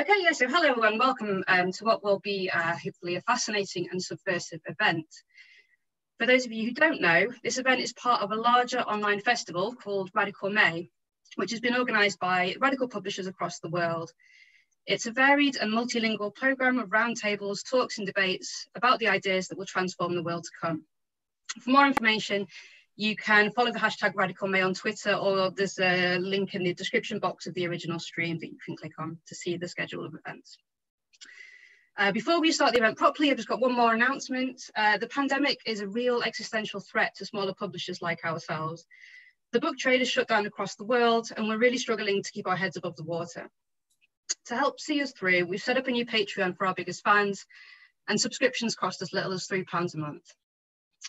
Okay, yeah, so hello everyone, welcome um, to what will be uh, hopefully a fascinating and subversive event. For those of you who don't know, this event is part of a larger online festival called Radical May, which has been organised by radical publishers across the world. It's a varied and multilingual programme of roundtables, talks and debates about the ideas that will transform the world to come. For more information, you can follow the hashtag Radical May on Twitter, or there's a link in the description box of the original stream that you can click on to see the schedule of events. Uh, before we start the event properly, I've just got one more announcement. Uh, the pandemic is a real existential threat to smaller publishers like ourselves. The book trade is shut down across the world, and we're really struggling to keep our heads above the water. To help see us through, we've set up a new Patreon for our biggest fans, and subscriptions cost as little as £3 a month.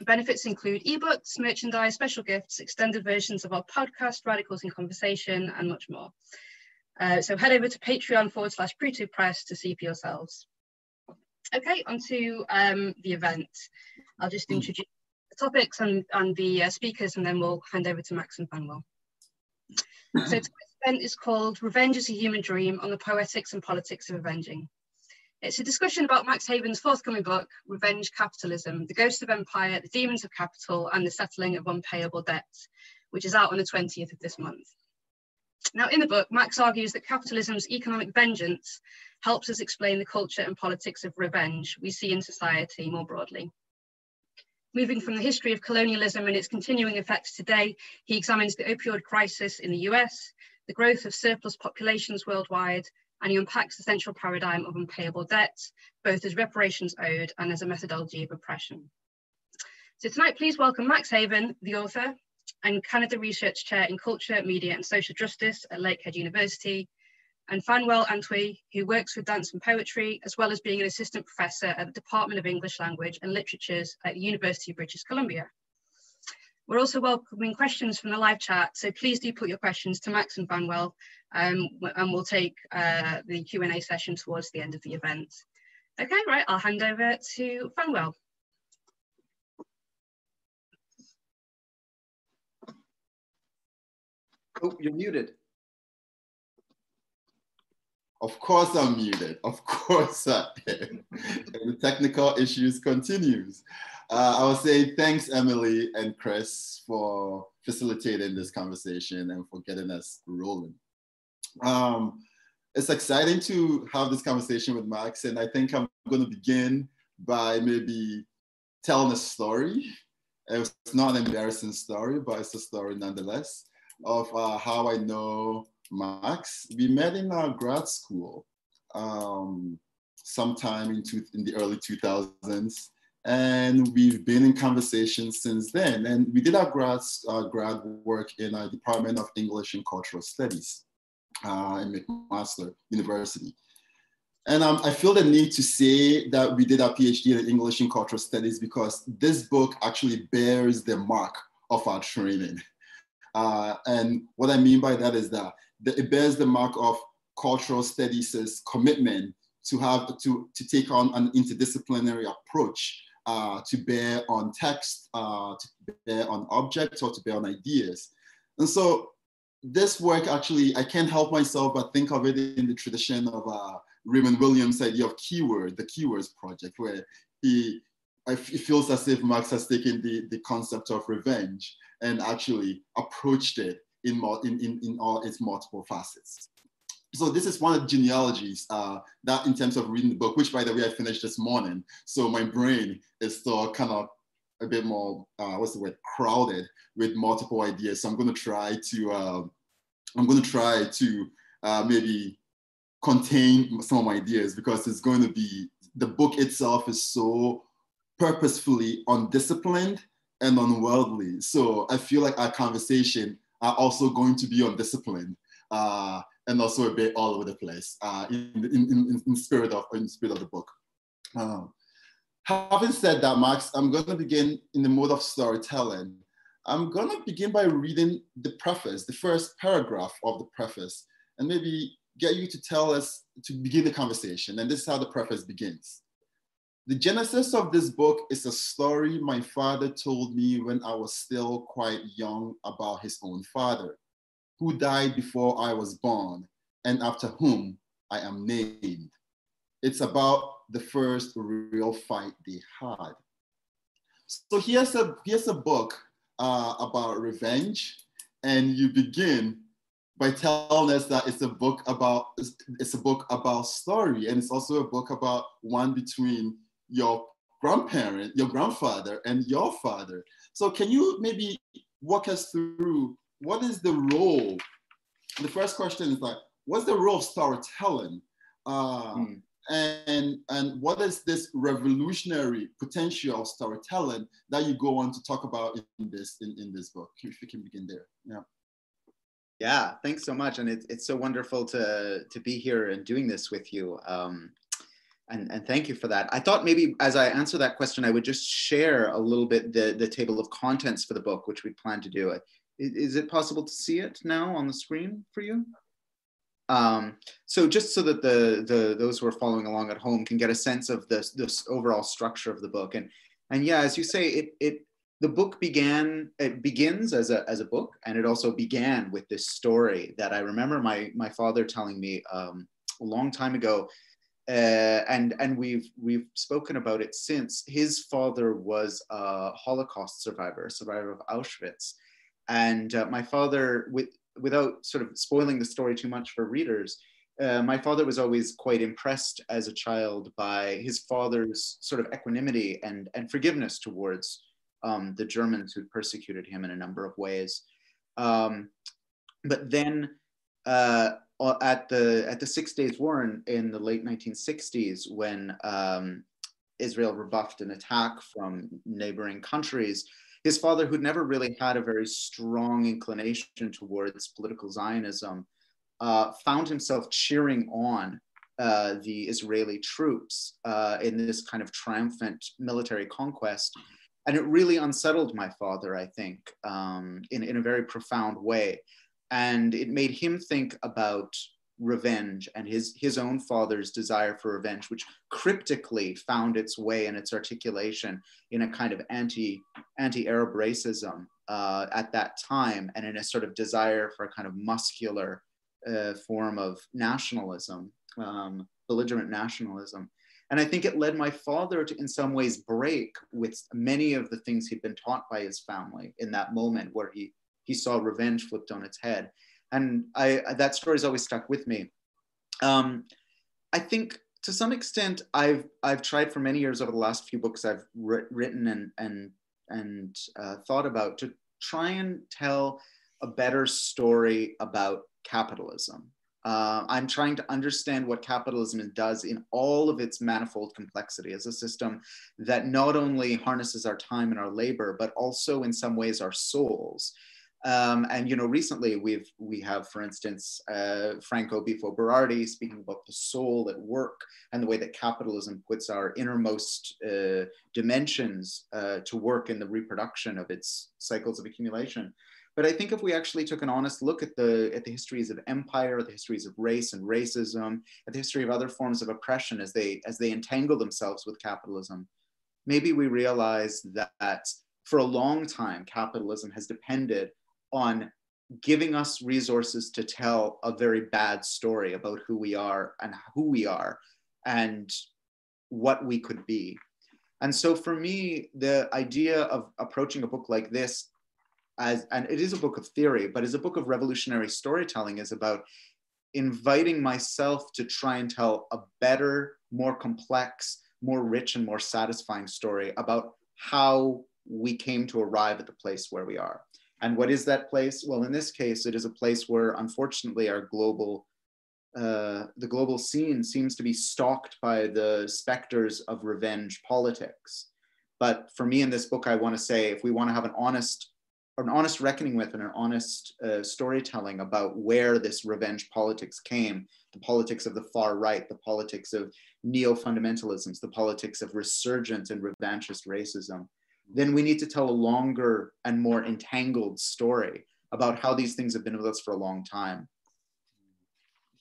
Benefits include ebooks, merchandise, special gifts, extended versions of our podcast, Radicals in Conversation, and much more. Uh, so head over to Patreon forward slash Pluto Press to see for yourselves. Okay, on to um, the event. I'll just hmm. introduce the topics and, and the uh, speakers, and then we'll hand over to Max and Phanuel. So tonight's event is called Revenge is a Human Dream on the Poetics and Politics of Avenging. It's a discussion about Max Haiven's forthcoming book, Revenge Capitalism, The Ghosts of Empire, The Demons of Capital, and the Settling of Unpayable Debts, which is out on the 20th of this month. Now, in the book, Max argues that capitalism's economic vengeance helps us explain the culture and politics of revenge we see in society more broadly. Moving from the history of colonialism and its continuing effects today, he examines the opioid crisis in the US, the growth of surplus populations worldwide, and he unpacks the central paradigm of unpayable debts, both as reparations owed and as a methodology of oppression. So tonight, please welcome Max Haiven, the author and Canada Research Chair in Culture, Media and Social Justice at Lakehead University, and Phanuel Antwi, who works with dance and poetry, as well as being an assistant professor at the Department of English Language and Literatures at the University of British Columbia. We're also welcoming questions from the live chat, so please do put your questions to Max and Phanuel, um, and we'll take uh, the Q&A session towards the end of the event. Okay, right, I'll hand over to Phanuel. Oh, you're muted. Of course I'm muted. Of course I am. the technical issues continues. Uh, I will say thanks, Emily and Chris, for facilitating this conversation and for getting us rolling. Um, it's exciting to have this conversation with Max, and I think I'm going to begin by maybe telling a story. It's not an embarrassing story, but it's a story nonetheless of uh, how I know Max. We met in our grad school um, sometime in, two, in the early 2000s and we've been in conversation since then. And we did our grad, uh, grad work in our Department of English and Cultural Studies uh, in McMaster University. And um, I feel the need to say that we did our PhD in English and Cultural Studies because this book actually bears the mark of our training. Uh, and what I mean by that is that it bears the mark of cultural studies' commitment to have to, to take on an interdisciplinary approach uh, to bear on text, uh, to bear on objects, or to bear on ideas. And so this work actually, I can't help myself but think of it in the tradition of uh, Raymond Williams' idea of keyword, the keywords project, where he, it feels as if Marx has taken the, the concept of revenge and actually approached it in, in, in, in all its multiple facets so this is one of the genealogies uh, that in terms of reading the book, which by the way, I finished this morning. So my brain is still kind of a bit more, uh, what's the word, crowded with multiple ideas. So I'm going to try to, uh, I'm to try to uh, maybe contain some of my ideas because it's going to be, the book itself is so purposefully undisciplined and unworldly. So I feel like our conversation are also going to be undisciplined. Uh, and also a bit all over the place uh, in, in, in, in, spirit of in spirit of the book. Um, having said that, Max, I'm going to begin in the mode of storytelling. I'm going to begin by reading the preface, the first paragraph of the preface, and maybe get you to tell us to begin the conversation. And this is how the preface begins. The genesis of this book is a story my father told me when I was still quite young about his own father who died before I was born and after whom I am named. It's about the first real fight they had. So here's a, here's a book uh, about revenge, and you begin by telling us that it's a book about it's, it's a book about story, and it's also a book about one between your grandparent, your grandfather, and your father. So can you maybe walk us through what is the role? The first question is like, what's the role of storytelling? Uh, mm. And, and what is this revolutionary potential of storytelling that you go on to talk about in this in, in this book? If you can begin there. Yeah. Yeah, thanks so much. And it's, it's so wonderful to, to be here and doing this with you. Um, and, and thank you for that. I thought maybe as I answer that question, I would just share a little bit the, the table of contents for the book, which we plan to do. Is, it possible to see it now on the screen for you? Um, so just so that the, the those who are following along at home can get a sense of this, this overall structure of the book. And, and yeah, as you say, it, it the book began it begins as a, as a book and it also began with this story that i remember my my father telling me um, a long time ago uh, and and we've we've spoken about it since his father was a holocaust survivor survivor of auschwitz and uh, my father with without sort of spoiling the story too much for readers uh, my father was always quite impressed as a child by his father's sort of equanimity and and forgiveness towards um, the Germans who persecuted him in a number of ways. Um, but then uh, at the at the Six Days War in, in the late 1960s, when um, Israel rebuffed an attack from neighboring countries, his father, who'd never really had a very strong inclination towards political Zionism, uh, found himself cheering on uh, the Israeli troops uh, in this kind of triumphant military conquest and it really unsettled my father, I think, um, in, in a very profound way. And it made him think about revenge and his, his own father's desire for revenge, which cryptically found its way and its articulation in a kind of anti, anti-Arab racism uh, at that time and in a sort of desire for a kind of muscular uh, form of nationalism, um, belligerent nationalism. And I think it led my father to, in some ways, break with many of the things he'd been taught by his family in that moment where he, he saw revenge flipped on its head. And I, that story's always stuck with me. Um, I think to some extent, I've, I've tried for many years over the last few books I've written and, and, and uh, thought about to try and tell a better story about capitalism uh, I'm trying to understand what capitalism does in all of its manifold complexity as a system that not only harnesses our time and our labor, but also in some ways our souls. Um, and you know, recently we've we have, for instance, uh, Franco Bifo Berardi speaking about the soul at work and the way that capitalism puts our innermost uh, dimensions uh, to work in the reproduction of its cycles of accumulation. But I think if we actually took an honest look at the, at the histories of empire, the histories of race and racism, at the history of other forms of oppression as they, as they entangle themselves with capitalism, maybe we realize that for a long time, capitalism has depended on giving us resources to tell a very bad story about who we are and who we are and what we could be. And so for me, the idea of approaching a book like this as and it is a book of theory, but as a book of revolutionary storytelling is about inviting myself to try and tell a better, more complex, more rich and more satisfying story about how we came to arrive at the place where we are. And what is that place? Well, in this case, it is a place where unfortunately our global uh, the global scene seems to be stalked by the specters of revenge politics. But for me in this book, I want to say if we want to have an honest an honest reckoning with and an honest uh, storytelling about where this revenge politics came the politics of the far right, the politics of neo fundamentalisms, the politics of resurgent and revanchist racism, then we need to tell a longer and more entangled story about how these things have been with us for a long time.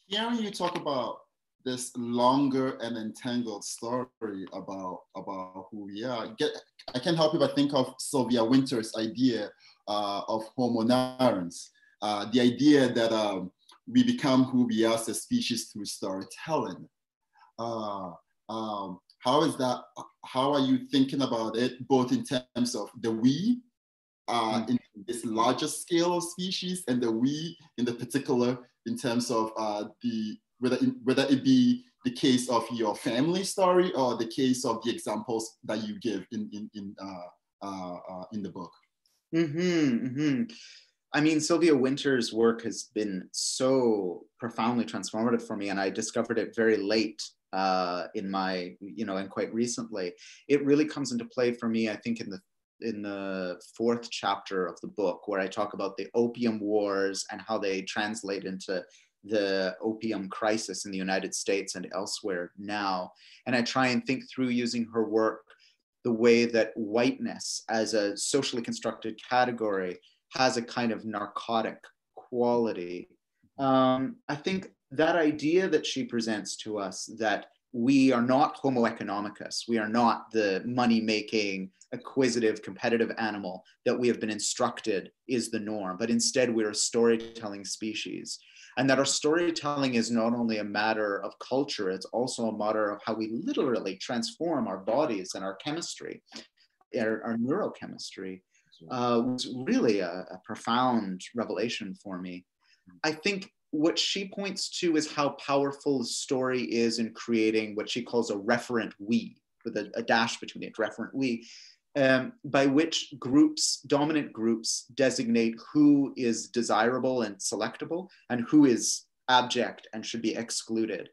Hearing you talk about this longer and entangled story about about who we are, get, I can't help but think of Sylvia Wynter's idea uh, of homo narrans. Uh, the idea that um, we become who we are as a species through storytelling. Uh, um, how is that? How are you thinking about it, both in terms of the we uh, mm. in this larger scale of species and the we in the particular in terms of uh, the whether in, whether it be the case of your family story or the case of the examples that you give in in in uh, uh, uh in the book. Mm-hmm, mm-hmm. I mean, Sylvia Wynter's work has been so profoundly transformative for me, and I discovered it very late uh, in my, you know, and quite recently. It really comes into play for me, I think, in the in the fourth chapter of the book, where I talk about the opium wars and how they translate into the opium crisis in the United States and elsewhere now. And I try and think through using her work the way that whiteness as a socially constructed category has a kind of narcotic quality. Um, I think that idea that she presents to us that we are not Homo economicus, we are not the money making, acquisitive, competitive animal that we have been instructed is the norm, but instead we're a storytelling species. And that our storytelling is not only a matter of culture, it's also a matter of how we literally transform our bodies and our chemistry, our, our neurochemistry uh, was really a, a profound revelation for me. I think what she points to is how powerful the story is in creating what she calls a referent we, with a, a dash between it, referent we, um, by which groups, dominant groups, designate who is desirable and selectable and who is abject and should be excluded.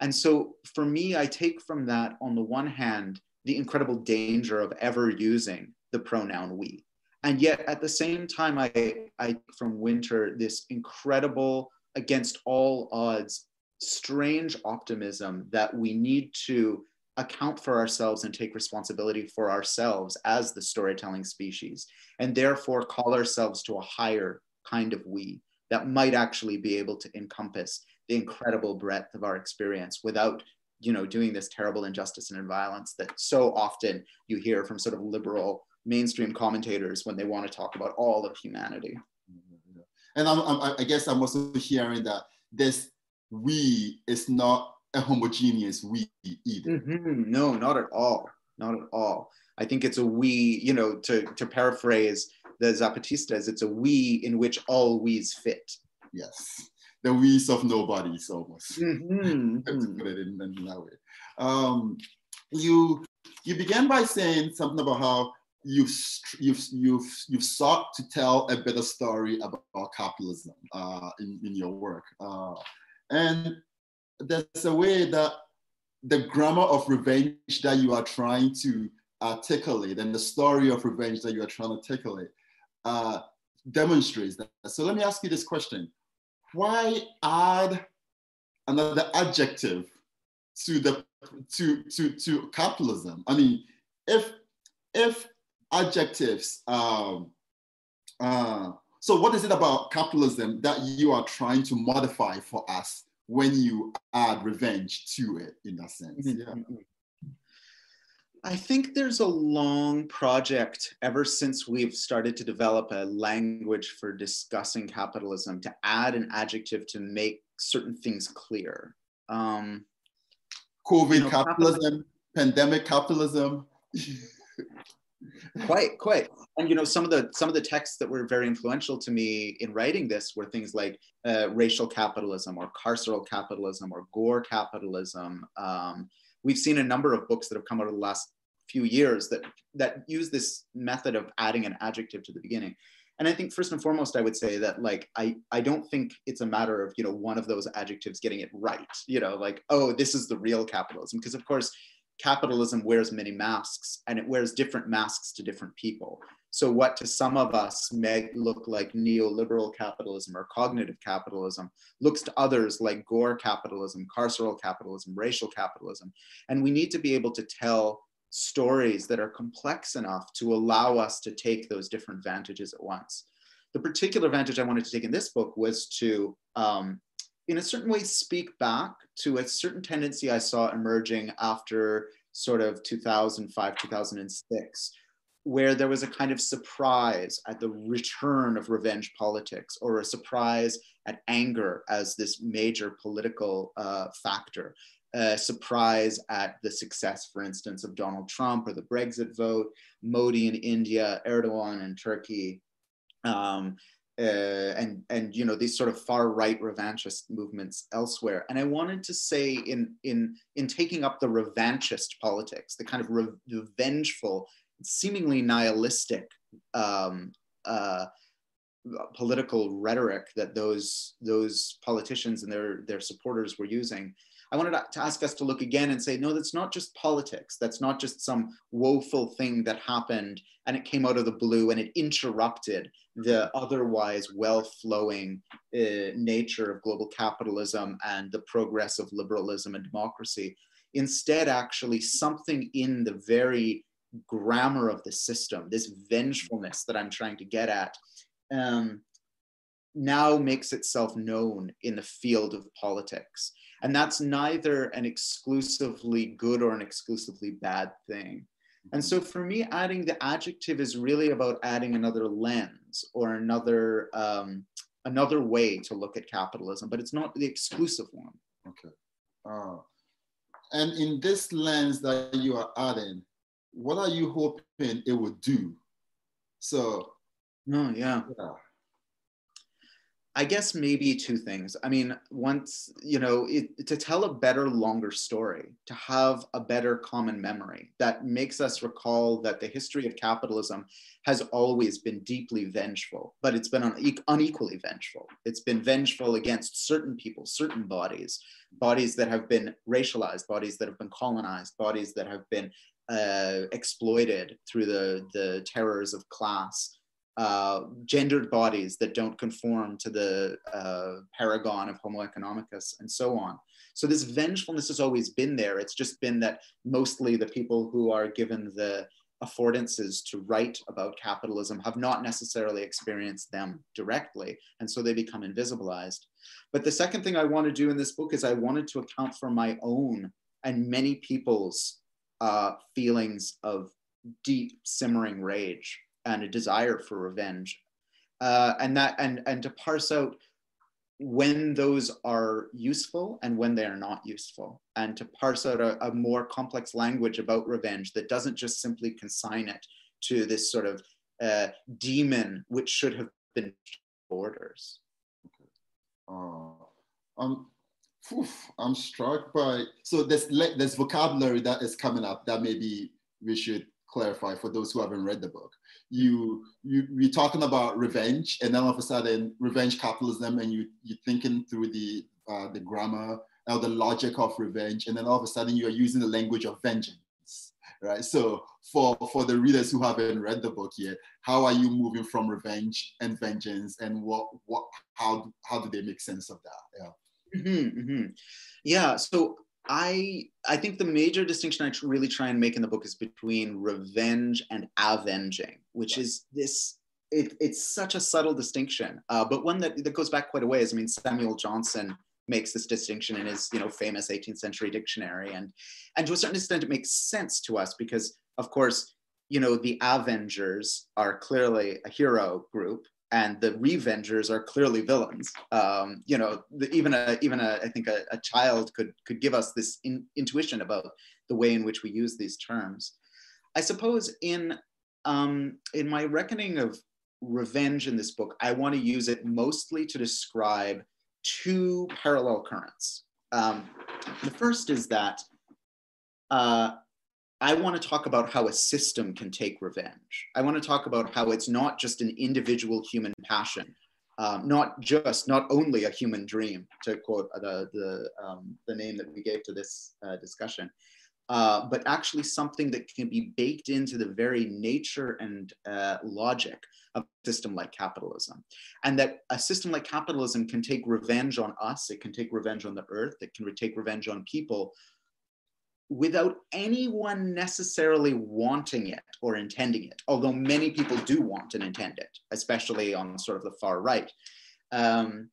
And so for me, I take from that, on the one hand, the incredible danger of ever using the pronoun we and yet at the same time i i from Wynter this incredible against all odds strange optimism that we need to account for ourselves and take responsibility for ourselves as the storytelling species and therefore call ourselves to a higher kind of we that might actually be able to encompass the incredible breadth of our experience without you know doing this terrible injustice and violence that so often you hear from sort of liberal mainstream commentators when they want to talk about all of humanity. And I'm, I'm, i guess I'm also hearing that this we is not a homogeneous we either. Mm-hmm. No, not at all. Not at all. I think it's a we, you know, to, to paraphrase the Zapatistas, it's a we in which all we's fit. Yes, the we's of nobodies almost. Mm-hmm. to put it in, in that way. Um, you you began by saying something about how you've you've you've you've sought to tell a better story about capitalism uh, in in your work, uh, and there's a way that the grammar of revenge that you are trying to articulate and the story of revenge that you are trying to articulate uh, demonstrates that. So let me ask you this question: Why add another adjective to the to to to capitalism? I mean, if if adjectives. Um, uh, so, what is it about capitalism that you are trying to modify for us when you add revenge to it, in that sense? Mm-hmm. Yeah. I think there's a long project ever since we've started to develop a language for discussing capitalism to add an adjective to make certain things clear. Um, COVID you know, capitalism, capitalism, pandemic capitalism. quite quite. And you know some of the some of the texts that were very influential to me in writing this were things like uh, racial capitalism or carceral capitalism or gore capitalism. Um, we've seen a number of books that have come out of the last few years that that use this method of adding an adjective to the beginning. And i think first and foremost i would say that like i i don't think it's a matter of you know one of those adjectives getting it right you know like oh this is the real capitalism. Because of course capitalism wears many masks and it wears different masks to different people. So, what to some of us may look like neoliberal capitalism or cognitive capitalism looks to others like gore capitalism, carceral capitalism, racial capitalism. And we need to be able to tell stories that are complex enough to allow us to take those different vantages at once. The particular vantage I wanted to take in this book was to um, in a certain way speak back to a certain tendency I saw emerging after sort of 2005, 2006, where there was a kind of surprise at the return of revenge politics or a surprise at anger as this major political uh, factor. A surprise at the success, for instance, of Donald Trump or the Brexit vote, Modi in India, Erdogan in Turkey, um, uh, and and you know these sort of far right revanchist movements elsewhere. And I wanted to say in in in taking up the revanchist politics, the kind of re- revengeful seemingly nihilistic um, uh, political rhetoric that those those politicians and their their supporters were using. I wanted to ask us to look again and say, no, that's not just politics. That's not just some woeful thing that happened and it came out of the blue and it interrupted the otherwise well flowing uh, nature of global capitalism and the progress of liberalism and democracy. Instead, actually, something in the very grammar of the system, this vengefulness that I'm trying to get at, um, now makes itself known in the field of politics. And that's neither an exclusively good or an exclusively bad thing. And so for me, adding the adjective is really about adding another lens or another um, another way to look at capitalism, but it's not the exclusive one. Okay. Uh, and in this lens that you are adding, what are you hoping it would do? So, no, yeah. yeah. I guess maybe two things. I mean, once, you know, it, to tell a better, longer story, to have a better common memory that makes us recall that the history of capitalism has always been deeply vengeful, but it's been une- unequally vengeful. It's been vengeful against certain people, certain bodies, bodies that have been racialized, bodies that have been colonized, bodies that have been uh, exploited through the, the terrors of class. Uh, gendered bodies that don't conform to the uh, paragon of Homo economicus, and so on. So this vengefulness has always been there. It's just been that mostly the people who are given the affordances to write about capitalism have not necessarily experienced them directly, and so they become invisibilized. But the second thing I want to do in this book is I wanted to account for my own and many people's uh, feelings of deep simmering rage and a desire for revenge uh, and that and and to parse out when those are useful and when they are not useful and to parse out a, a more complex language about revenge that doesn't just simply consign it to this sort of uh, demon which should have been borders okay. uh, um, I'm struck by so there's there's vocabulary that is coming up that maybe we should clarify for those who haven't read the book. You you we're talking about revenge, and then all of a sudden revenge capitalism, and you you're thinking through the uh, the grammar or the logic of revenge, and then all of a sudden you are using the language of vengeance, right? So for for the readers who haven't read the book yet, how are you moving from revenge and vengeance, and what what how how do they make sense of that? Yeah. Mm-hmm, mm-hmm. Yeah. So I I think the major distinction I really try and make in the book is between revenge and avenging, which is this. It, it's such a subtle distinction, uh, but one that, that goes back quite a ways. I mean, Samuel Johnson makes this distinction in his you know famous 18th century dictionary, and and to a certain extent it makes sense to us because of course you know the Avengers are clearly a hero group and the revengers are clearly villains. Um, you know, the, even a even a I think a, a child could could give us this in, intuition about the way in which we use these terms. I suppose in um, in my reckoning of revenge in this book, I want to use it mostly to describe two parallel currents. Um, the first is that uh, I want to talk about how a system can take revenge. I want to talk about how it's not just an individual human passion, um, not just, not only a human dream, to quote the, the, um, the name that we gave to this uh, discussion, uh, but actually something that can be baked into the very nature and uh, logic of a system like capitalism. And that a system like capitalism can take revenge on us, it can take revenge on the earth, it can take revenge on people without anyone necessarily wanting it or intending it, although many people do want and intend it, especially on sort of the far right. Um,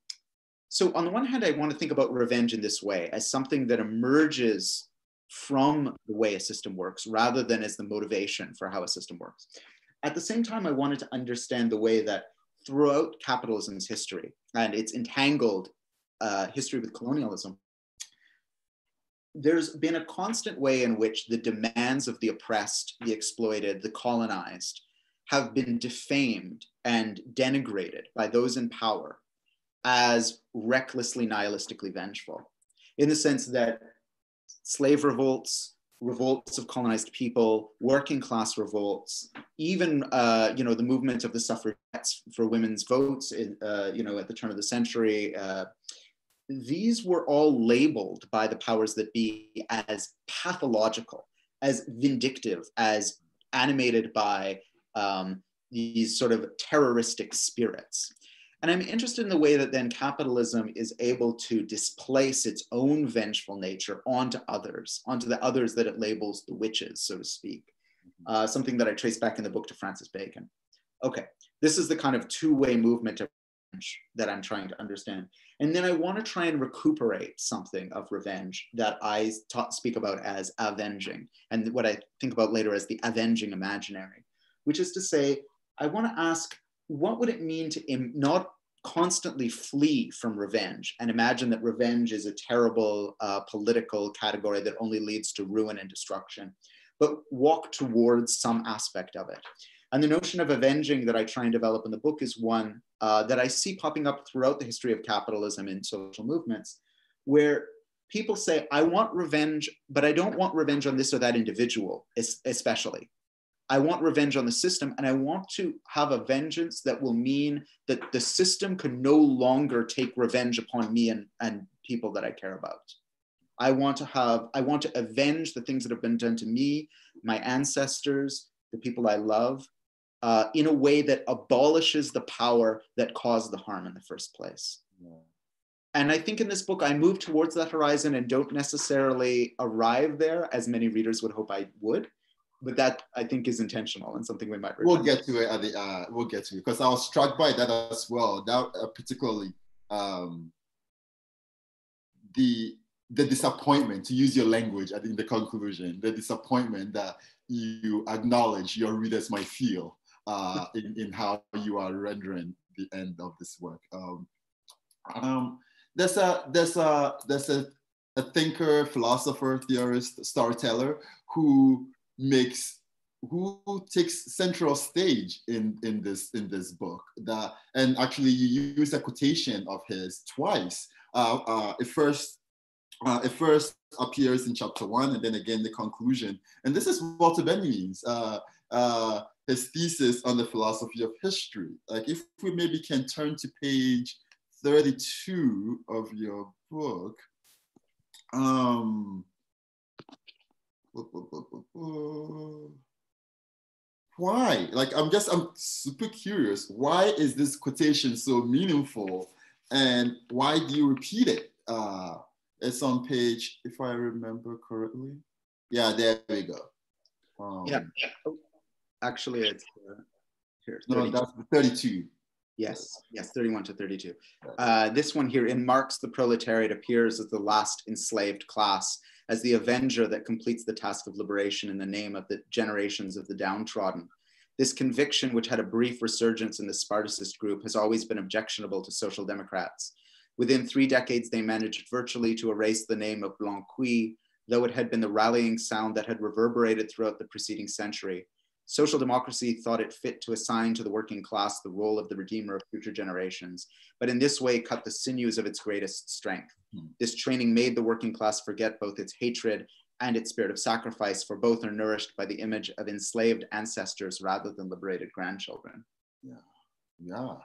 so, on the one hand, I want to think about revenge in this way as something that emerges from the way a system works rather than as the motivation for how a system works. At the same time, I wanted to understand the way that throughout capitalism's history and its entangled uh, history with colonialism, there's been a constant way in which the demands of the oppressed, the exploited, the colonized have been defamed and denigrated by those in power as recklessly nihilistically vengeful, in the sense that slave revolts, revolts of colonized people, working class revolts, even uh, you know the movement of the suffragettes for women's votes, in, uh, you know at the turn of the century. Uh, these were all labeled by the powers that be as pathological, as vindictive, as animated by um, these sort of terroristic spirits. And I'm interested in the way that then capitalism is able to displace its own vengeful nature onto others, onto the others that it labels the witches, so to speak. Mm-hmm. Uh, something that I trace back in the book to Francis Bacon. Okay, this is the kind of two way movement of that I'm trying to understand. And then I want to try and recuperate something of revenge that I speak about as avenging, and what I think about later as the avenging imaginary, which is to say, I want to ask what would it mean to Im- not constantly flee from revenge and imagine that revenge is a terrible uh, political category that only leads to ruin and destruction, but walk towards some aspect of it. And the notion of avenging that I try and develop in the book is one uh, that I see popping up throughout the history of capitalism in social movements, where people say, I want revenge, but I don't want revenge on this or that individual, especially. I want revenge on the system, and I want to have a vengeance that will mean that the system can no longer take revenge upon me and, and people that I care about. I want to have, I want to avenge the things that have been done to me, my ancestors, the people I love, uh, in a way that abolishes the power that caused the harm in the first place. Yeah. And I think in this book, I move towards that horizon and don't necessarily arrive there as many readers would hope I would but that I think is intentional and something we might. Remember. We'll get to it at the. Uh, we'll get to it because I was struck by that as well. That uh, particularly um, the the disappointment to use your language. I think the conclusion, the disappointment that you acknowledge your readers might feel uh, in in how you are rendering the end of this work. Um, um, there's a there's a there's a, a thinker, philosopher, theorist, storyteller who makes who takes central stage in in this in this book. That and actually you use a quotation of his twice. Uh, uh, it first uh, it first appears in chapter one and then again the conclusion. And this is walter benjamin's uh, uh, his thesis on the philosophy of history like if we maybe can turn to page 32 of your book um why? Like, I'm just, I'm super curious. Why is this quotation so meaningful? And why do you repeat it? Uh, it's on page, if I remember correctly. Yeah, there we go. Um, yeah. Actually, it's uh, here. 32. No, that's 32. Yes, yes, 31 to 32. Uh, this one here in Marx, the proletariat appears as the last enslaved class as the avenger that completes the task of liberation in the name of the generations of the downtrodden. This conviction, which had a brief resurgence in the Spartacist group, has always been objectionable to social democrats. Within three decades, they managed virtually to erase the name of Blanqui, though it had been the rallying sound that had reverberated throughout the preceding century. Social democracy thought it fit to assign to the working class the role of the redeemer of future generations, but in this way cut the sinews of its greatest strength. Hmm. This training made the working class forget both its hatred and its spirit of sacrifice, for both are nourished by the image of enslaved ancestors rather than liberated grandchildren. Yeah, yeah.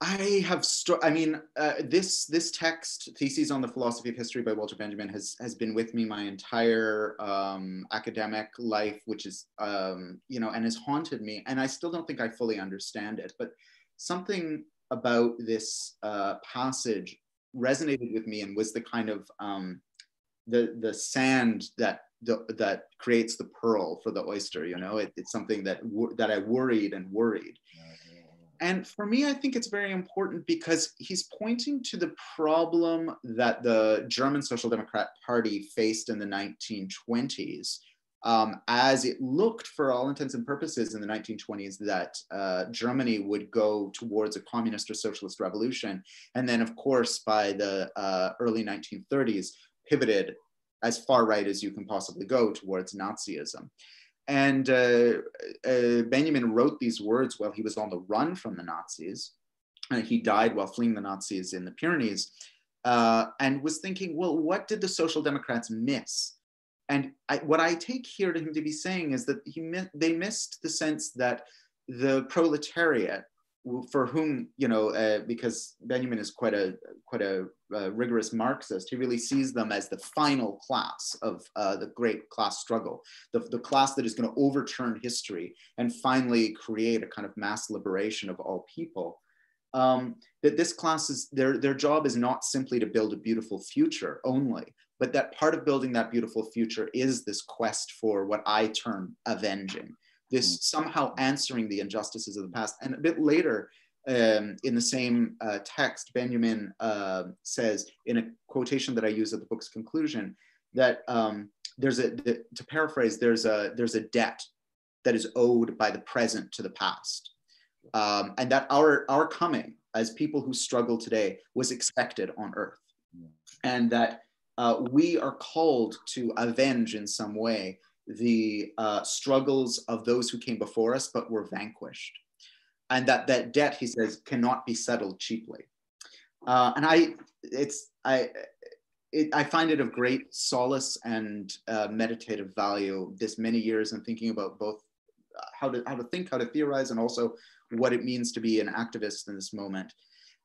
I have, sto- I mean, uh, this this text, Theses on the Philosophy of History by Walter Benjamin, has has been with me my entire um, academic life, which is, um, you know, and has haunted me. And I still don't think I fully understand it. But something about this uh, passage resonated with me and was the kind of um, the the sand that the, that creates the pearl for the oyster. You know, it, it's something that that I worried and worried. And for me, I think it's very important because he's pointing to the problem that the German Social Democrat Party faced in the 1920s um, as it looked for all intents and purposes in the 1920s that uh, Germany would go towards a communist or socialist revolution. And then, of course, by the uh, early 1930s, pivoted as far right as you can possibly go towards Nazism. And uh, uh Benjamin wrote these words while he was on the run from the Nazis. he died while fleeing the Nazis in the Pyrenees. Uh, and was thinking, well, what did the Social Democrats miss? And I, what I take here to him to be saying is that he they missed the sense that the proletariat, for whom you know, uh, because Benjamin is quite a quite a uh, rigorous Marxist, he really sees them as the final class of uh, the great class struggle, the, the class that is going to overturn history and finally create a kind of mass liberation of all people. Um, that this class is their their job is not simply to build a beautiful future only, but that part of building that beautiful future is this quest for what I term avenging, this mm. somehow answering the injustices of the past. And a bit later, um, in the same uh, text, Benjamin uh, says in a quotation that I use at the book's conclusion that um, there's a, the, to paraphrase, there's a, there's a debt that is owed by the present to the past. Um, and that our, our coming as people who struggle today was expected on earth. And that uh, we are called to avenge in some way the uh, struggles of those who came before us but were vanquished. And that that debt, he says, cannot be settled cheaply. Uh, and I, it's, I, it, I find it of great solace and uh, meditative value this many years in thinking about both uh, how to, how to think, how to theorize, and also what it means to be an activist in this moment.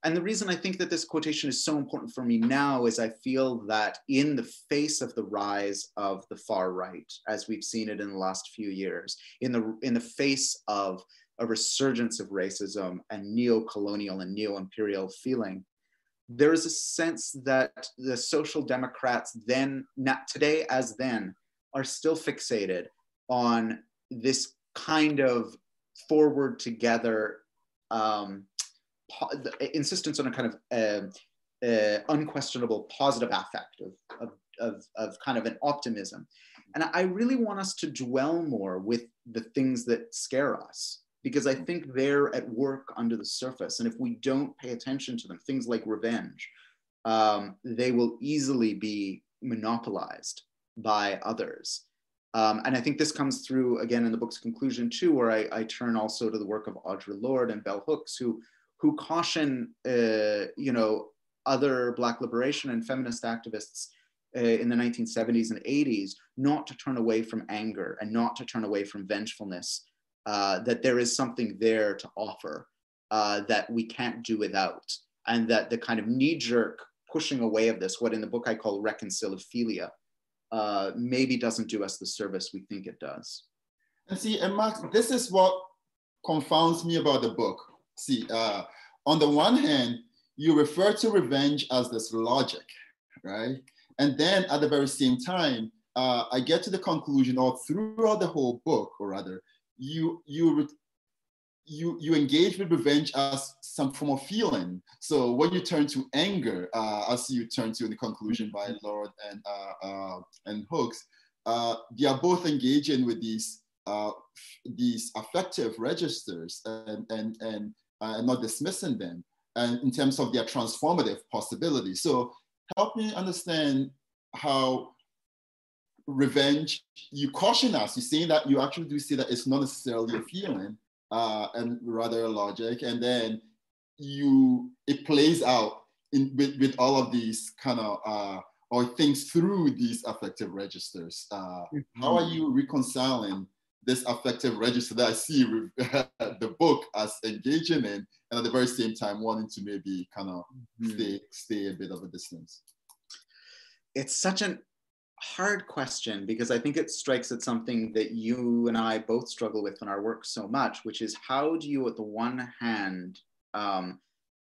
And the reason I think that this quotation is so important for me now is I feel that in the face of the rise of the far right, as we've seen it in the last few years, in the, in the face of a resurgence of racism and neo-colonial and neo-imperial feeling, there is a sense that the social democrats then, not today as then, are still fixated on this kind of forward together um, insistence on a kind of uh, uh, unquestionable positive affect of, of, of, of kind of an optimism. And I really want us to dwell more with the things that scare us because I think they're at work under the surface. And if we don't pay attention to them, things like revenge, um, they will easily be monopolized by others. Um, and I think this comes through again in the book's conclusion too, where I, I, turn also to the work of Audre Lorde and Bell Hooks, who who caution, uh, you know, other Black liberation and feminist activists uh, in the 1970s and 80s not to turn away from anger and not to turn away from vengefulness, uh, that there is something there to offer uh, that we can't do without, and that the kind of knee jerk pushing away of this, what in the book I call reconciliophilia, uh, maybe doesn't do us the service we think it does. And see, and Max, this is what confounds me about the book see, uh, on the one hand, you refer to revenge as this logic, right? And then at the very same time, uh, I get to the conclusion, or throughout the whole book, or rather, you you you you engage with revenge as some form of feeling. So when you turn to anger, uh, as you turn to in the conclusion by Lorde and uh, uh, and Hooks, uh, they are both engaging with these uh, these affective registers and and and uh, and not dismissing them and in terms of their transformative possibility. So help me understand how revenge, you caution us, you're saying that you actually do see that it's not necessarily a feeling uh, and rather a logic. And then you, it plays out in, with, with all of these kind of, uh, or things through these affective registers. Uh, mm-hmm. How are you reconciling this affective register that I see the book as engaging in, and at the very same time wanting to maybe kind of mm-hmm. stay stay a bit of a distance. It's such an hard question because I think it strikes at something that you and I both struggle with in our work so much, which is how do you, at the one hand, um,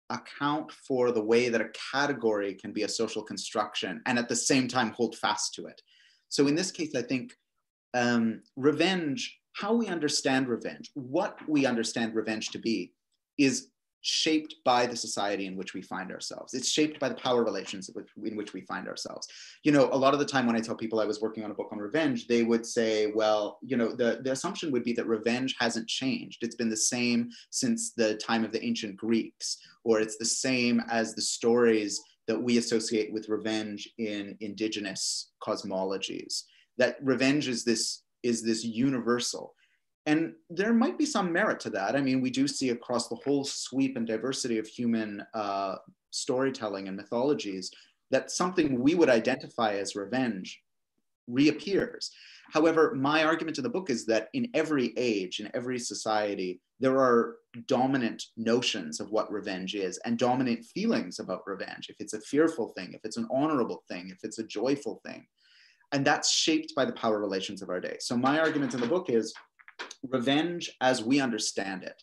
account for the way that a category can be a social construction and at the same time hold fast to it. So in this case, I think um, revenge, how we understand revenge, what we understand revenge to be, is shaped by the society in which we find ourselves. It's shaped by the power relations in which we find ourselves. You know, a lot of the time when I tell people I was working on a book on revenge, they would say, well, you know, the, the assumption would be that revenge hasn't changed. It's been the same since the time of the ancient Greeks, or it's the same as the stories that we associate with revenge in indigenous cosmologies. That revenge is this is this universal and there might be some merit to that. I mean, we do see across the whole sweep and diversity of human uh, storytelling and mythologies that something we would identify as revenge reappears. However, my argument in the book is that in every age, in every society, there are dominant notions of what revenge is and dominant feelings about revenge. If it's a fearful thing, if it's an honorable thing, if it's a joyful thing. And that's shaped by the power relations of our day. So, my argument in the book is revenge as we understand it,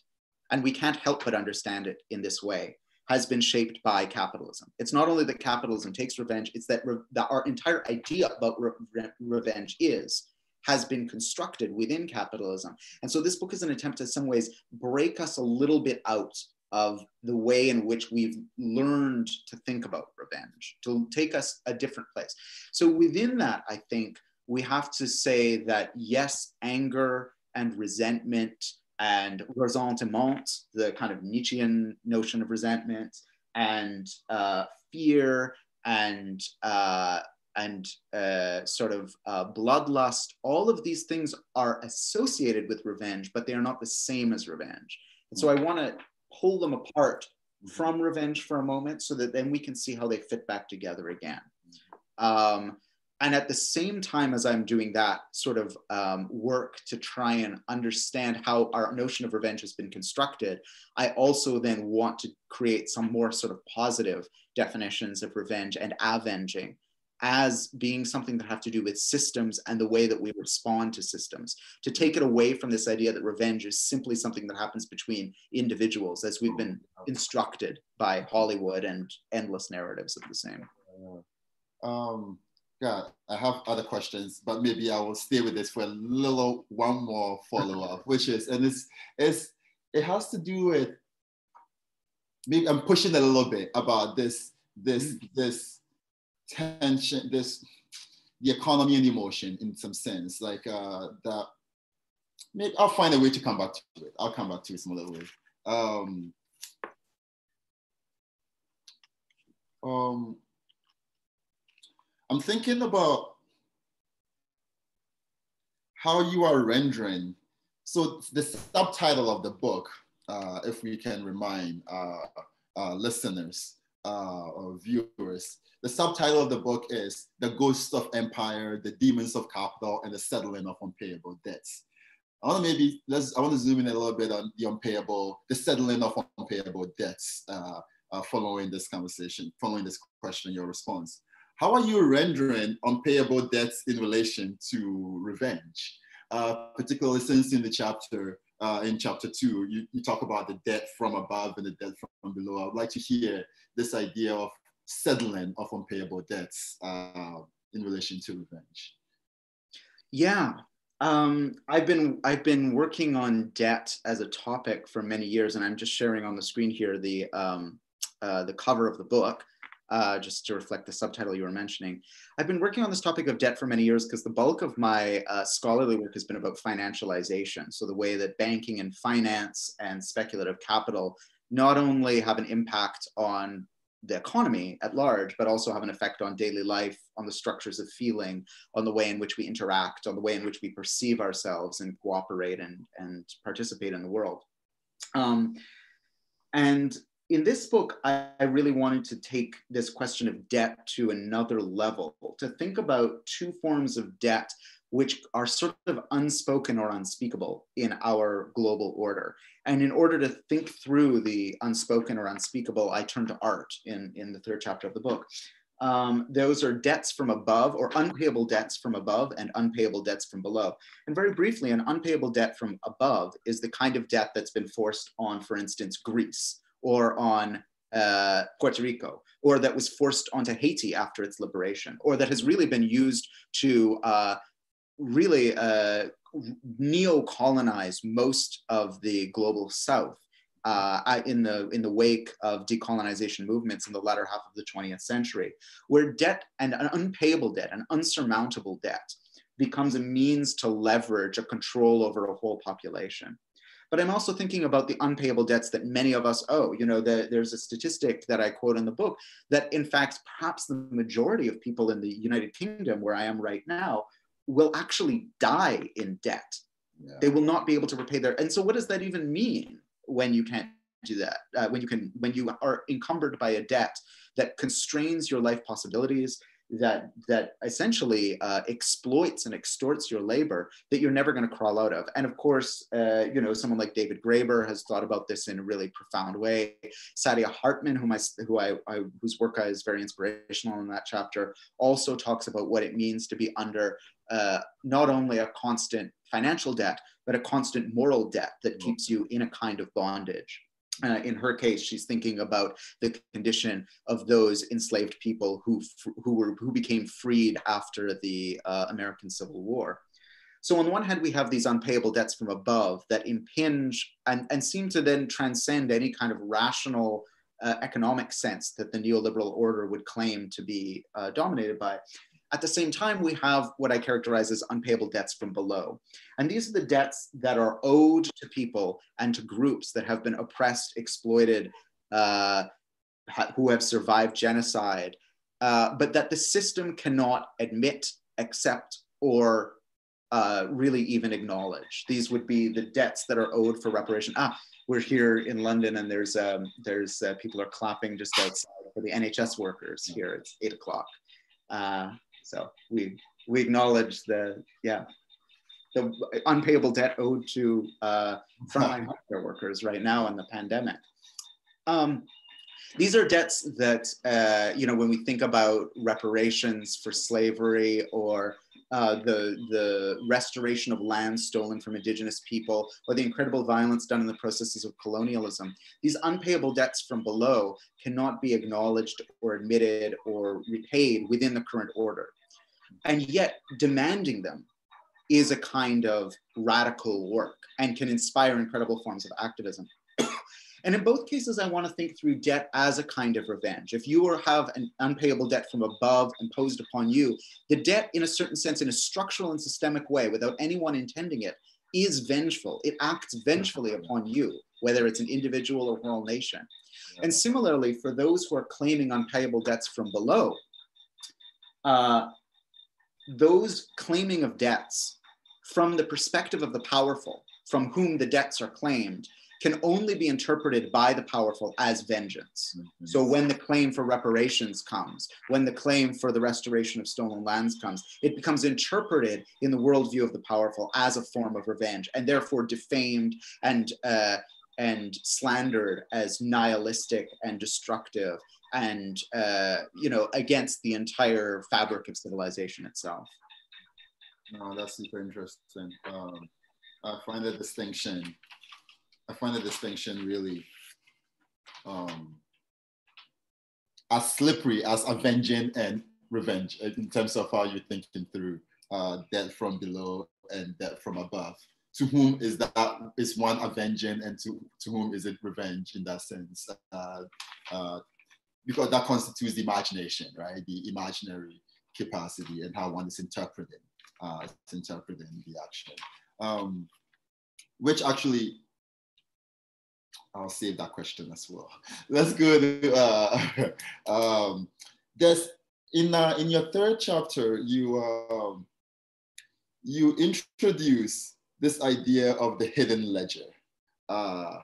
and we can't help but understand it in this way, has been shaped by capitalism. It's not only that capitalism takes revenge, it's that, re- that our entire idea about re- re- revenge is has been constructed within capitalism. And so this book is an attempt to, some ways, break us a little bit out of the way in which we've learned to think about revenge, to take us a different place. So within that, I think we have to say that yes, anger and resentment and ressentiment, the kind of Nietzschean notion of resentment, and uh, fear and uh, and uh, sort of uh, bloodlust. All of these things are associated with revenge, but they are not the same as revenge. And so I want to pull them apart from revenge for a moment, so that then we can see how they fit back together again. Um, and at the same time as i'm doing that sort of um, work to try and understand how our notion of revenge has been constructed i also then want to create some more sort of positive definitions of revenge and avenging as being something that have to do with systems and the way that we respond to systems. To take it away from this idea that revenge is simply something that happens between individuals as we've been instructed by hollywood and endless narratives of the same. Um yeah, I have other questions, but maybe I will stay with this for a little one more follow up, which is, and it's, it's, it has to do with, maybe I'm pushing a little bit about this, this, mm. this tension, this, the economy and emotion in some sense, like uh, that. Maybe I'll find a way to come back to it. I'll come back to it some little way. Um, um, I'm thinking about how you are rendering. So the subtitle of the book, uh, if we can remind uh, uh, listeners uh, or viewers, the subtitle of the book is The Ghosts of Empire, The Demons of Capital, and the Settling of Unpayable Debts. I want to maybe, let's, I want to zoom in a little bit on the unpayable, the settling of unpayable debts uh, uh, following this conversation, following this question, your response. How are you rendering unpayable debts in relation to revenge? Uh, particularly since in the chapter, uh, in chapter two, you, you talk about the debt from above and the debt from below. I would like to hear this idea of settling of unpayable debts uh, in relation to revenge. Yeah, um, I've been I've been working on debt as a topic for many years, and I'm just sharing on the screen here the um, uh, the cover of the book uh, just to reflect the subtitle you were mentioning. I've been working on this topic of debt for many years because the bulk of my uh, scholarly work has been about financialization. So the way that banking and finance and speculative capital not only have an impact on the economy at large, but also have an effect on daily life, on the structures of feeling, on the way in which we interact, on the way in which we perceive ourselves and cooperate and, and participate in the world. Um, and in this book, I, I, really wanted to take this question of debt to another level, to think about two forms of debt which are sort of unspoken or unspeakable in our global order. And in order to think through the unspoken or unspeakable, I turn to art in, in the third chapter of the book. Um, those are debts from above or unpayable debts from above and unpayable debts from below. And very briefly, an unpayable debt from above is the kind of debt that's been forced on, for instance, Greece or on uh, Puerto Rico, or that was forced onto Haiti after its liberation, or that has really been used to uh, really uh, neo colonize most of the global south uh, in the in the wake of decolonization movements in the latter half of the 20th century, where debt and an unpayable debt, an unsurmountable debt, becomes a means to leverage a control over a whole population. But I'm also thinking about the unpayable debts that many of us owe. You know, the, there's a statistic that I quote in the book that, in fact, perhaps the majority of people in the United Kingdom, where I am right now, will actually die in debt. Yeah. They will not be able to repay their. And so, what does that even mean when you can't do that? Uh, when you can, when you are encumbered by a debt that constrains your life possibilities, that that essentially uh, exploits and extorts your labor that you're never going to crawl out of. And of course, uh, you know, someone like David Graeber has thought about this in a really profound way. Saidiya Hartman, whom I, who I, I whose work is very inspirational in that chapter, also talks about what it means to be under uh, not only a constant financial debt, but a constant moral debt that mm-hmm. keeps you in a kind of bondage. Uh, in her case, she's thinking about the condition of those enslaved people who, who, were, who became freed after the uh, American Civil War. So on the one hand, we have these unpayable debts from above that impinge and, and seem to then transcend any kind of rational uh, economic sense that the neoliberal order would claim to be uh, dominated by. At the same time, we have what I characterize as unpayable debts from below. And these are the debts that are owed to people and to groups that have been oppressed, exploited, uh, who have survived genocide, uh, but that the system cannot admit, accept, or uh, really even acknowledge. These would be the debts that are owed for reparation. Ah, we're here in London, and there's um, there's uh, people are clapping just outside for the NHS workers here. It's eight o'clock. Uh, so we we acknowledge the yeah the unpayable debt owed to uh, frontline healthcare workers right now in the pandemic. Um, these are debts that uh, you know when we think about reparations for slavery or uh, the, the restoration of land stolen from indigenous people, or the incredible violence done in the processes of colonialism. These unpayable debts from below cannot be acknowledged or admitted or repaid within the current order. And yet, demanding them is a kind of radical work and can inspire incredible forms of activism. and in both cases, I want to think through debt as a kind of revenge. If you have an unpayable debt from above imposed upon you, the debt, in a certain sense, in a structural and systemic way, without anyone intending it, is vengeful. It acts vengefully upon you, whether it's an individual or whole nation. And similarly, for those who are claiming unpayable debts from below, uh, those claiming of debts from the perspective of the powerful, from whom the debts are claimed, can only be interpreted by the powerful as vengeance. Mm-hmm. So when the claim for reparations comes, when the claim for the restoration of stolen lands comes, it becomes interpreted in the worldview of the powerful as a form of revenge, and therefore defamed and uh, and slandered as nihilistic and destructive and uh, you know against the entire fabric of civilization itself. No, that's super interesting. Um, I find the distinction. I find the distinction really um, as slippery as avenging and revenge in terms of how you're thinking through uh, death from below and death from above. To whom is that is one avenging and to, to whom is it revenge in that sense? Uh, uh, because that constitutes the imagination, right? The imaginary capacity and how one is interpreting, uh, interpreting the action. Um, which actually, I'll save that question as well. Let's go to, uh, um, there's, in, uh, in your third chapter, you, um, you introduce this idea of the hidden ledger. Uh,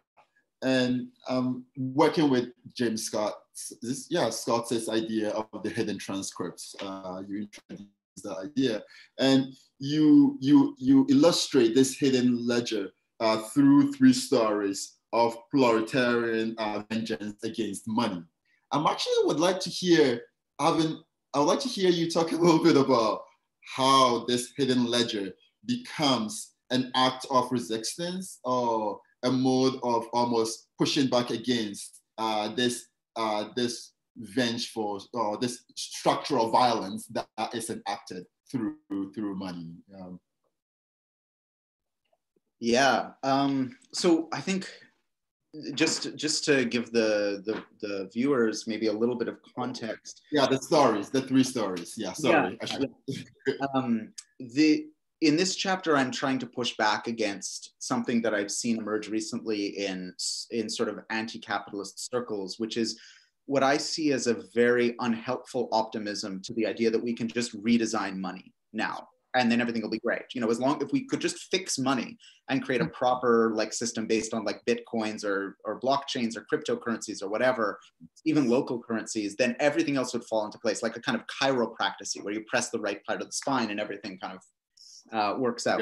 and um, working with James Scott, this, yeah, Scott's idea of the hidden transcripts. Uh, you introduce the idea, and you you you illustrate this hidden ledger uh, through three stories of proletarian uh, vengeance against money. I'm actually would like to hear, having, I would like to hear you talk a little bit about how this hidden ledger becomes an act of resistance or a mode of almost pushing back against uh, this uh, this vengeful or this structural violence that is enacted through through money. Um, yeah. Um, so I think just just to give the, the the viewers maybe a little bit of context. Yeah, the stories, the three stories. Yeah, sorry. Yeah. um, the in this chapter, I'm trying to push back against something that I've seen emerge recently in in sort of anti-capitalist circles, which is what I see as a very unhelpful optimism to the idea that we can just redesign money now and then everything will be great. You know, as long if we could just fix money and create a proper like system based on like bitcoins or or blockchains or cryptocurrencies or whatever, even local currencies, then everything else would fall into place, like a kind of chiropractic where you press the right part of the spine and everything kind of uh, works out.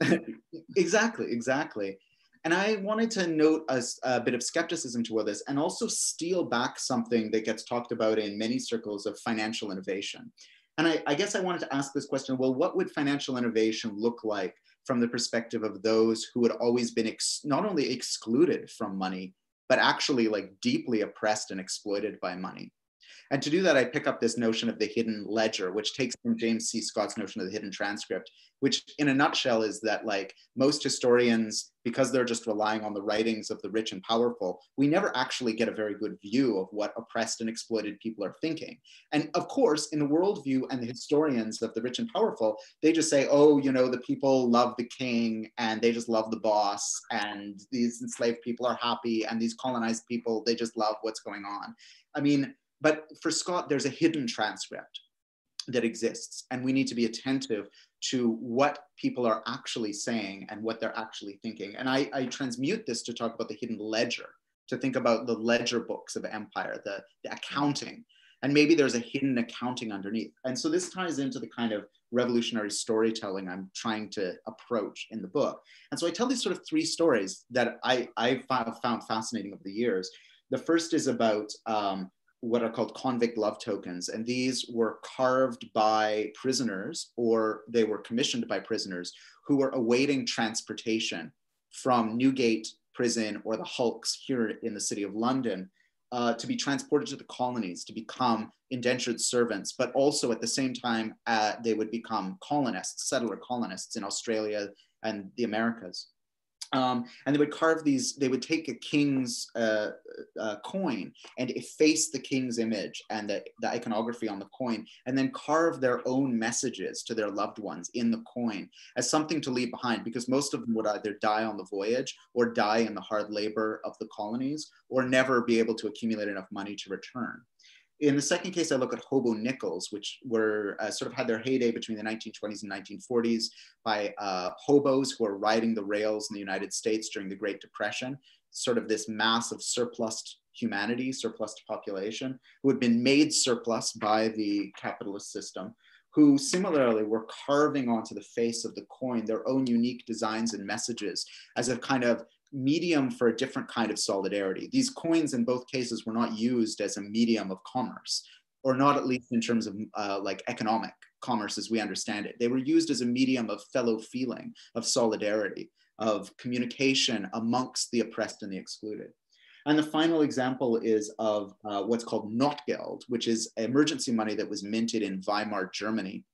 exactly, exactly. And I wanted to note a, a, bit of skepticism toward this and also steal back something that gets talked about in many circles of financial innovation. And I, I guess I wanted to ask this question well, what would financial innovation look like from the perspective of those who had always been ex- not only excluded from money, but actually like deeply oppressed and exploited by money? And to do that, I pick up this notion of the hidden ledger, which takes from James C. Scott's notion of the hidden transcript, which in a nutshell is that like most historians, because they're just relying on the writings of the rich and powerful, we never actually get a very good view of what oppressed and exploited people are thinking. And of course, in the worldview and the historians of the rich and powerful, they just say, oh, you know, the people love the king and they just love the boss and these enslaved people are happy and these colonized people, they just love what's going on. I mean, but for Scott, there's a hidden transcript that exists, and we need to be attentive to what people are actually saying and what they're actually thinking. And I, I transmute this to talk about the hidden ledger, to think about the ledger books of empire, the, the accounting, and maybe there's a hidden accounting underneath. And so this ties into the kind of revolutionary storytelling I'm trying to approach in the book. And so I tell these sort of three stories that I, I found fascinating over the years. The first is about um, what are called convict love tokens. And these were carved by prisoners or they were commissioned by prisoners who were awaiting transportation from Newgate prison or the hulks here in the city of London uh, to be transported to the colonies to become indentured servants, but also at the same time, uh, they would become colonists, settler colonists in Australia and the Americas. Um, and they would carve these, they would take a king's uh, uh, coin and efface the king's image and the, the iconography on the coin, and then carve their own messages to their loved ones in the coin as something to leave behind because most of them would either die on the voyage or die in the hard labor of the colonies or never be able to accumulate enough money to return. In the second case, I look at hobo nickels, which were uh, sort of had their heyday between the 1920s and 1940s by uh, hobos who are riding the rails in the United States during the Great Depression, sort of this mass of surplus humanity, surplus population, who had been made surplus by the capitalist system, who similarly were carving onto the face of the coin their own unique designs and messages as a kind of medium for a different kind of solidarity. These coins in both cases were not used as a medium of commerce, or not at least in terms of uh, like economic commerce as we understand it. They were used as a medium of fellow feeling, of solidarity, of communication amongst the oppressed and the excluded. And the final example is of uh, what's called Notgeld, which is emergency money that was minted in Weimar, Germany.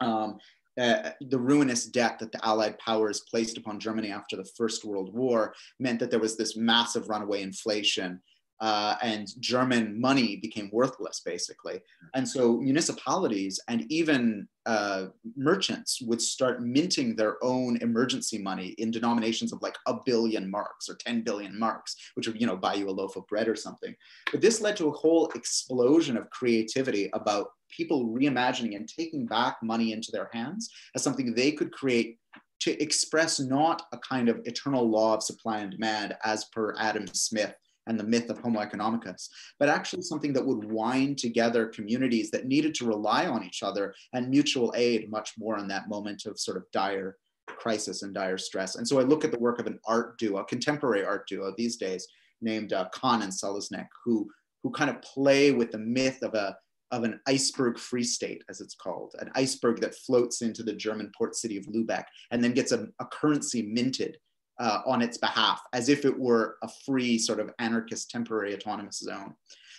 Um, uh, the ruinous debt that the Allied powers placed upon Germany after the First World War meant that there was this massive runaway inflation. Uh, and German money became worthless, basically. And so municipalities and even uh, merchants would start minting their own emergency money in denominations of like a billion marks or 10 billion marks, which would, you know, buy you a loaf of bread or something. But this led to a whole explosion of creativity about people reimagining and taking back money into their hands as something they could create to express not a kind of eternal law of supply and demand as per Adam Smith and the myth of Homo economicus, but actually something that would wind together communities that needed to rely on each other and mutual aid much more in that moment of sort of dire crisis and dire stress. And so I look at the work of an art duo, a contemporary art duo these days named uh, Kahn and Selesnick, who, who kind of play with the myth of a of an iceberg free state, as it's called, an iceberg that floats into the German port city of Lubeck and then gets a, a currency minted uh, on its behalf, as if it were a free sort of anarchist temporary autonomous zone.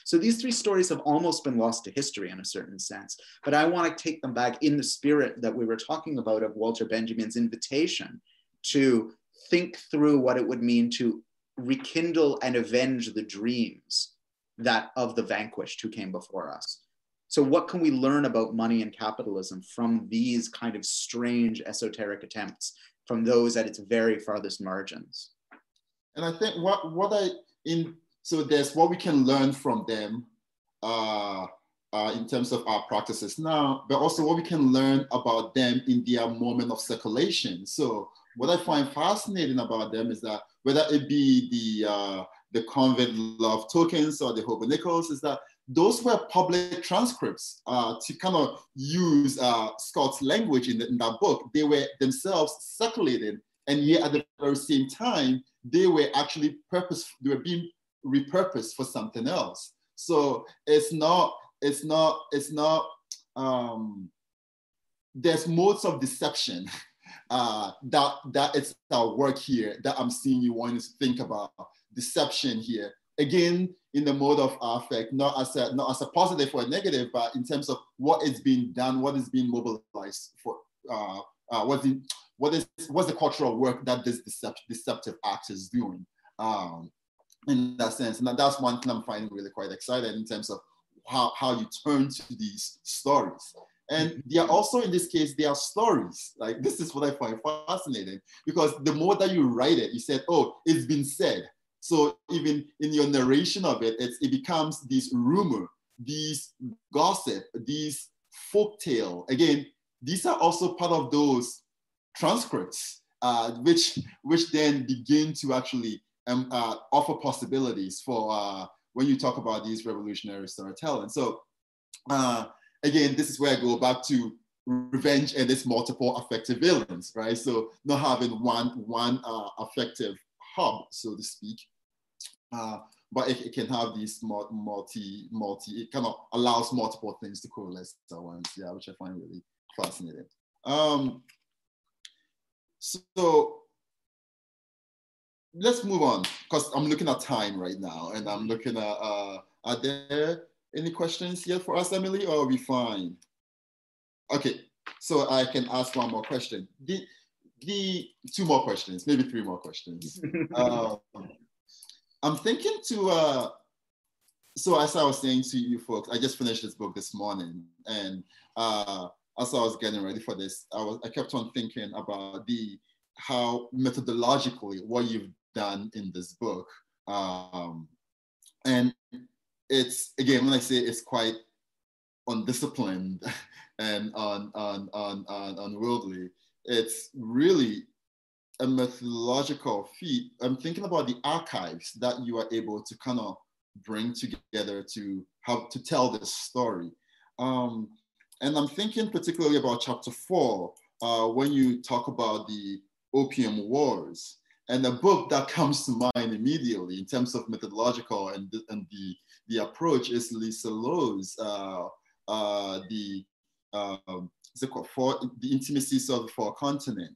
So these three stories have almost been lost to history in a certain sense, but I want to take them back in the spirit that we were talking about of Walter Benjamin's invitation to think through what it would mean to rekindle and avenge the dreams that of the vanquished who came before us. So, what can we learn about money and capitalism from these kind of strange esoteric attempts from those at its very farthest margins? And I think what what I in so there's what we can learn from them uh, uh, in terms of our practices now, but also what we can learn about them in their moment of circulation. So what I find fascinating about them is that whether it be the uh, the convict love tokens or the hobo is that those were public transcripts uh, to kind of use uh, Scott's language in, the, in that book. They were themselves circulated, and yet at the very same time, they were actually purpose. They were being repurposed for something else. So it's not. It's not. It's not. Um, there's modes of deception uh, that that it's our work here that I'm seeing you wanting to think about deception here. Again, in the mode of affect, not as a not as a positive or a negative, but in terms of what is being done, what is being mobilized for, uh, uh, what's the what is what's the cultural work that this decept, deceptive act is doing. Um, in that sense, and that's one thing I'm finding really quite excited in terms of how, how you turn to these stories. And mm-hmm. they are also in this case, they are stories. Like this is what I find fascinating because the more that you write it, you said, oh, it's been said. So even in your narration of it, it becomes this rumor, these gossip, these folk tale. Again, these are also part of those transcripts, uh, which which then begin to actually um, uh, offer possibilities for uh, when you talk about these revolutionary storytelling. So uh, again, this is where I go back to revenge and its multiple affective villains, right? So not having one one uh, affective hub, so to speak, uh, but it, it, can have these multi multi. It kind of allows multiple things to coalesce at once, yeah, which I find really fascinating. Um, so let's move on because I'm looking at time right now, and I'm looking at uh, are there any questions yet for us, Emily, or are we fine? Okay, so I can ask one more question. The, the two more questions, maybe three more questions. um, I'm thinking to, uh, so as I was saying to you folks, I just finished this book this morning, and uh, as I was getting ready for this, I was I kept on thinking about the how methodologically what you've done in this book, um, and it's again when I say it's quite undisciplined and un, un, un, un, unworldly, it's really a methodological feat. I'm thinking about the archives that you are able to kind of bring together to how to tell this story. Um, and I'm thinking particularly about chapter four, uh, when you talk about the opium wars. And the book that comes to mind immediately in terms of methodological and, the, and the, the approach is Lisa Lowe's, uh, uh, the, um, for the intimacies of the four continent.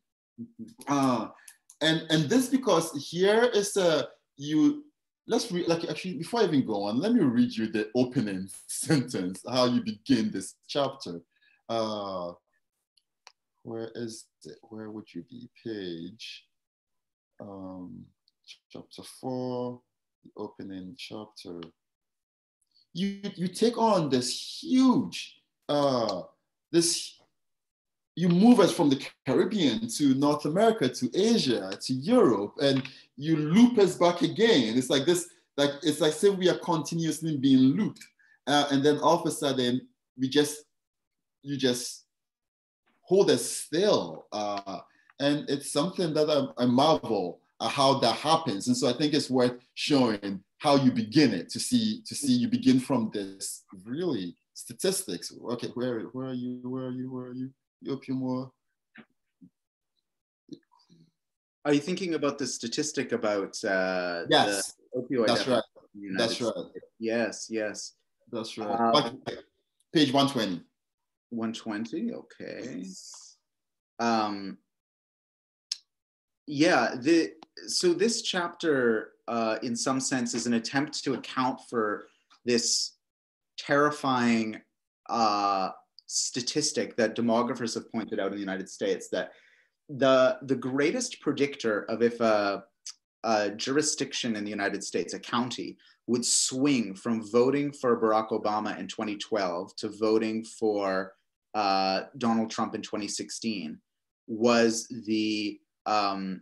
Uh, and, and this because here is a, you, let's read, like actually, before I even go on, let me read you the opening sentence, how you begin this chapter. Uh, where is it? Where would you be? Page um, chapter four, the opening chapter. You, you take on this huge, uh, this, you move us from the Caribbean to North America, to Asia, to Europe, and you loop us back again. It's like this, like it's like say we are continuously being looped. Uh, and then all of a sudden we just, you just hold us still. Uh, and it's something that I, I marvel at how that happens. And so I think it's worth showing how you begin it to see to see you begin from this really statistics. Okay, where where are you? Where are you? Where are you? Opium war. Are you thinking about the statistic about uh, yes, opioid? That's right. That's right. Yes, yes. That's right. Um, Page 120. 120, okay. Um, yeah, the so this chapter, uh, in some sense, is an attempt to account for this terrifying uh, statistic that demographers have pointed out in the United States that the the greatest predictor of if a a jurisdiction in the United States, a county, would swing from voting for Barack Obama in 2012 to voting for uh, Donald Trump in 2016 was the um,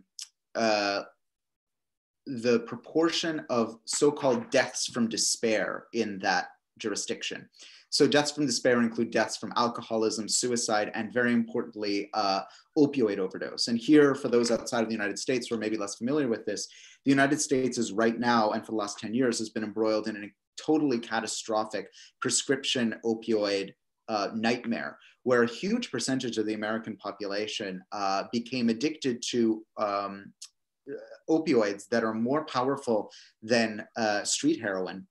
uh, the proportion of so-called deaths from despair in that jurisdiction. So deaths from despair include deaths from alcoholism, suicide, and very importantly, uh, opioid overdose. And here, for those outside of the United States who are maybe less familiar with this, the United States is right now, and for the last 10 years, has been embroiled in a totally catastrophic prescription opioid uh, nightmare, where a huge percentage of the American population uh, became addicted to um, opioids that are more powerful than uh, street heroin,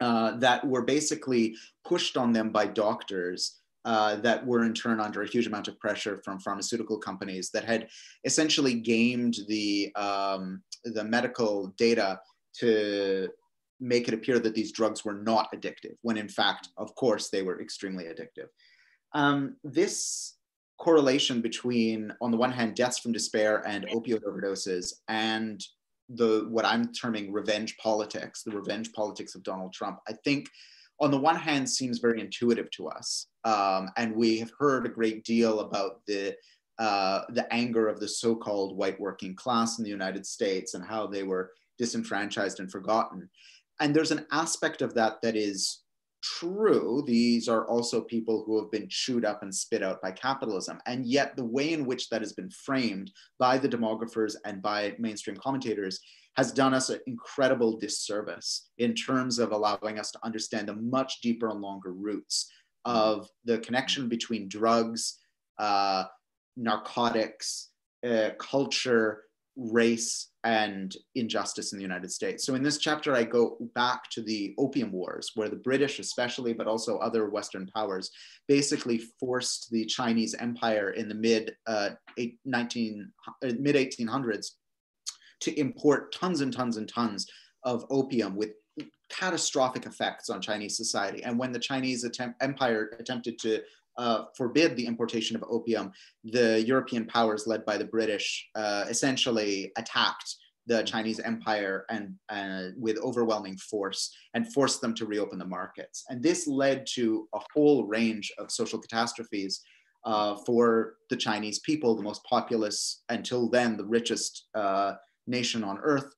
uh, that were basically pushed on them by doctors. Uh, that were in turn under a huge amount of pressure from pharmaceutical companies that had essentially gamed the um, the medical data to make it appear that these drugs were not addictive, when in fact, of course, they were extremely addictive. Um, this correlation between, on the one hand, deaths from despair and opioid overdoses, and the what I'm terming revenge politics, the revenge politics of Donald Trump, I think on the one hand seems very intuitive to us. Um, and we have heard a great deal about the uh, the anger of the so-called white working class in the United States and how they were disenfranchised and forgotten. And there's an aspect of that that is true, these are also people who have been chewed up and spit out by capitalism. And yet, the way in which that has been framed by the demographers and by mainstream commentators has done us an incredible disservice in terms of allowing us to understand the much deeper and longer roots of the connection between drugs, uh, narcotics, uh, culture, race, and injustice in the United States. So in this chapter, I go back to the Opium Wars, where the British, especially, but also other Western powers, basically forced the Chinese Empire in the mid uh, 19 uh, mid 1800s to import tons and tons and tons of opium with catastrophic effects on Chinese society. And when the Chinese attempt, empire attempted to uh, forbid the importation of opium, the European powers led by the British uh, essentially attacked the Chinese empire and uh, with overwhelming force and forced them to reopen the markets. And this led to a whole range of social catastrophes uh, for the Chinese people, the most populous, until then, the richest uh, nation on earth.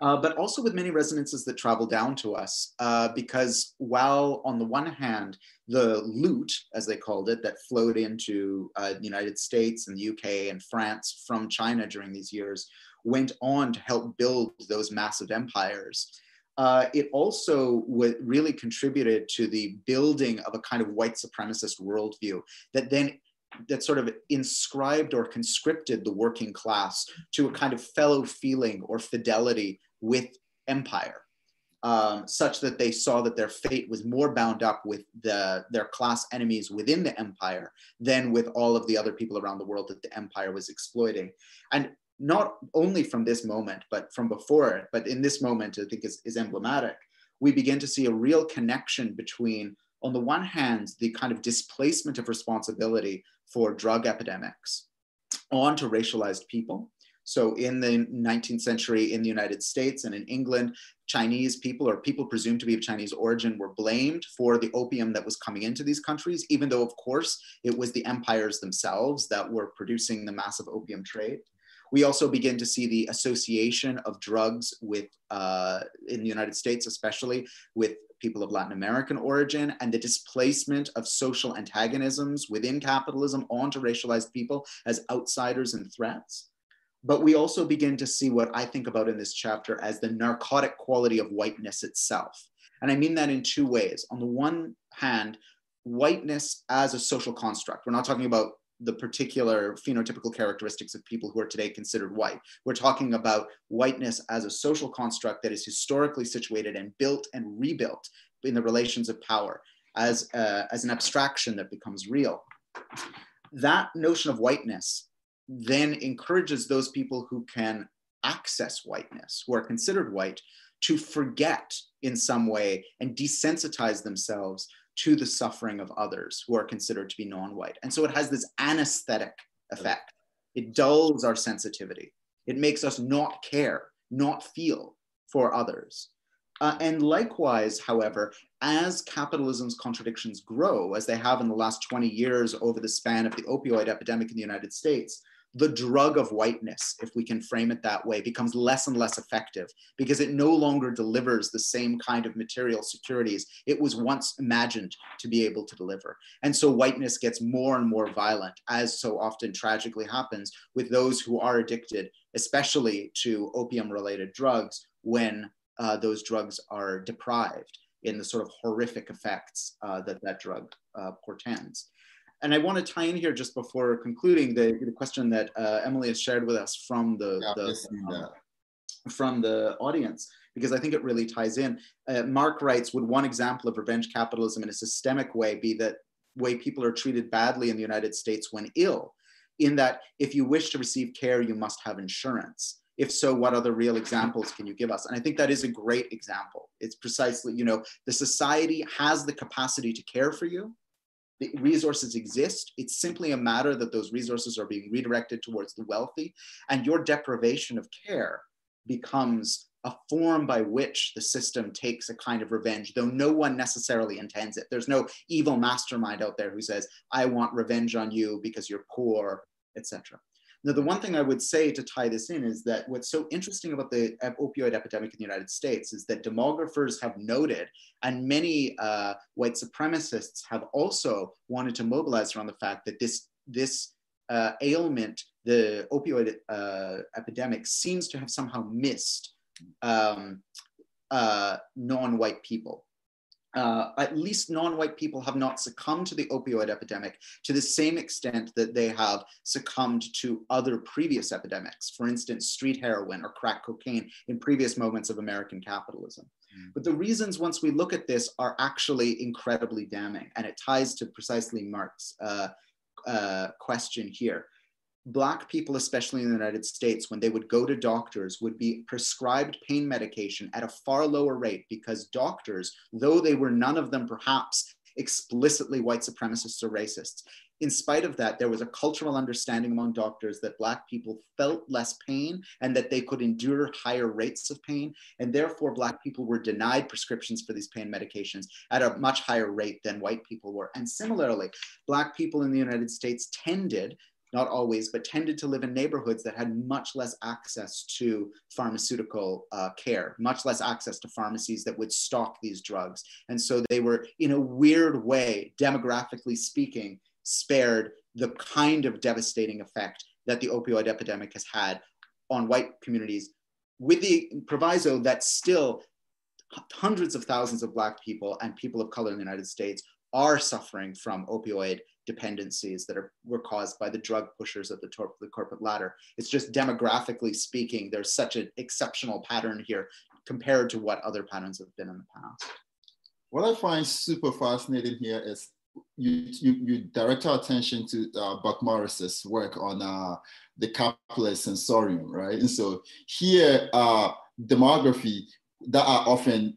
Uh, but also with many resonances that travel down to us, uh, because while on the one hand, the loot, as they called it, that flowed into uh, the United States and the UK and France from China during these years went on to help build those massive empires. Uh, it also really contributed to the building of a kind of white supremacist worldview that then that sort of inscribed or conscripted the working class to a kind of fellow feeling or fidelity with empire um, such that they saw that their fate was more bound up with the, their class enemies within the empire than with all of the other people around the world that the empire was exploiting. And not only from this moment, but from before it, but in this moment, I think is, is emblematic, we begin to see a real connection between, on the one hand, the kind of displacement of responsibility for drug epidemics onto racialized people so in the 19th century in the United States and in England, Chinese people or people presumed to be of Chinese origin were blamed for the opium that was coming into these countries, even though, of course, it was the empires themselves that were producing the massive opium trade. We also begin to see the association of drugs with, uh, in the United States especially, with people of Latin American origin and the displacement of social antagonisms within capitalism onto racialized people as outsiders and threats. But we also begin to see what I think about in this chapter as the narcotic quality of whiteness itself. And I mean that in two ways. On the one hand, whiteness as a social construct. We're not talking about the particular phenotypical characteristics of people who are today considered white. We're talking about whiteness as a social construct that is historically situated and built and rebuilt in the relations of power as, uh, as an abstraction that becomes real. That notion of whiteness then encourages those people who can access whiteness, who are considered white, to forget in some way and desensitize themselves to the suffering of others who are considered to be non white. And so it has this anesthetic effect. It dulls our sensitivity. It makes us not care, not feel for others. Uh, and likewise, however, as capitalism's contradictions grow, as they have in the last 20 years over the span of the opioid epidemic in the United States, the drug of whiteness, if we can frame it that way, becomes less and less effective because it no longer delivers the same kind of material securities it was once imagined to be able to deliver. And so whiteness gets more and more violent, as so often tragically happens with those who are addicted, especially to opium related drugs, when uh, those drugs are deprived in the sort of horrific effects uh, that that drug uh, portends. And I want to tie in here just before concluding the, the question that uh, Emily has shared with us from the, yeah, the um, from the audience, because I think it really ties in. Uh, Mark writes, would one example of revenge capitalism in a systemic way be that way people are treated badly in the United States when ill? In that, if you wish to receive care, you must have insurance if so what other real examples can you give us and i think that is a great example it's precisely you know the society has the capacity to care for you the resources exist it's simply a matter that those resources are being redirected towards the wealthy and your deprivation of care becomes a form by which the system takes a kind of revenge, though no one necessarily intends it. There's no evil mastermind out there who says, I want revenge on you because you're poor, etc. Now, the one thing I would say to tie this in is that what's so interesting about the opioid epidemic in the United States is that demographers have noted, and many uh, white supremacists have also wanted to mobilize around the fact that this, this uh, ailment, the opioid uh, epidemic, seems to have somehow missed um, uh, non white people uh, at least non-white people have not succumbed to the opioid epidemic to the same extent that they have succumbed to other previous epidemics, for instance, street heroin or crack cocaine in previous moments of American capitalism. Mm. But the reasons once we look at this are actually incredibly damning, and it ties to precisely Mark's uh, uh, question here. Black people, especially in the United States, when they would go to doctors, would be prescribed pain medication at a far lower rate because doctors, though they were none of them perhaps explicitly white supremacists or racists, in spite of that, there was a cultural understanding among doctors that Black people felt less pain and that they could endure higher rates of pain. And therefore, Black people were denied prescriptions for these pain medications at a much higher rate than white people were. And similarly, Black people in the United States tended not always, but tended to live in neighborhoods that had much less access to pharmaceutical uh, care, much less access to pharmacies that would stock these drugs. And so they were, in a weird way, demographically speaking, spared the kind of devastating effect that the opioid epidemic has had on white communities, with the proviso that still hundreds of thousands of Black people and people of color in the United States are suffering from opioid dependencies that are were caused by the drug pushers at the of the corporate ladder. It's just demographically speaking, there's such an exceptional pattern here compared to what other patterns have been in the past. What I find super fascinating here is you, you, you direct our attention to uh, Buck-Morss's work on uh, the capitalist sensorium, right? And so here, uh, demography that are often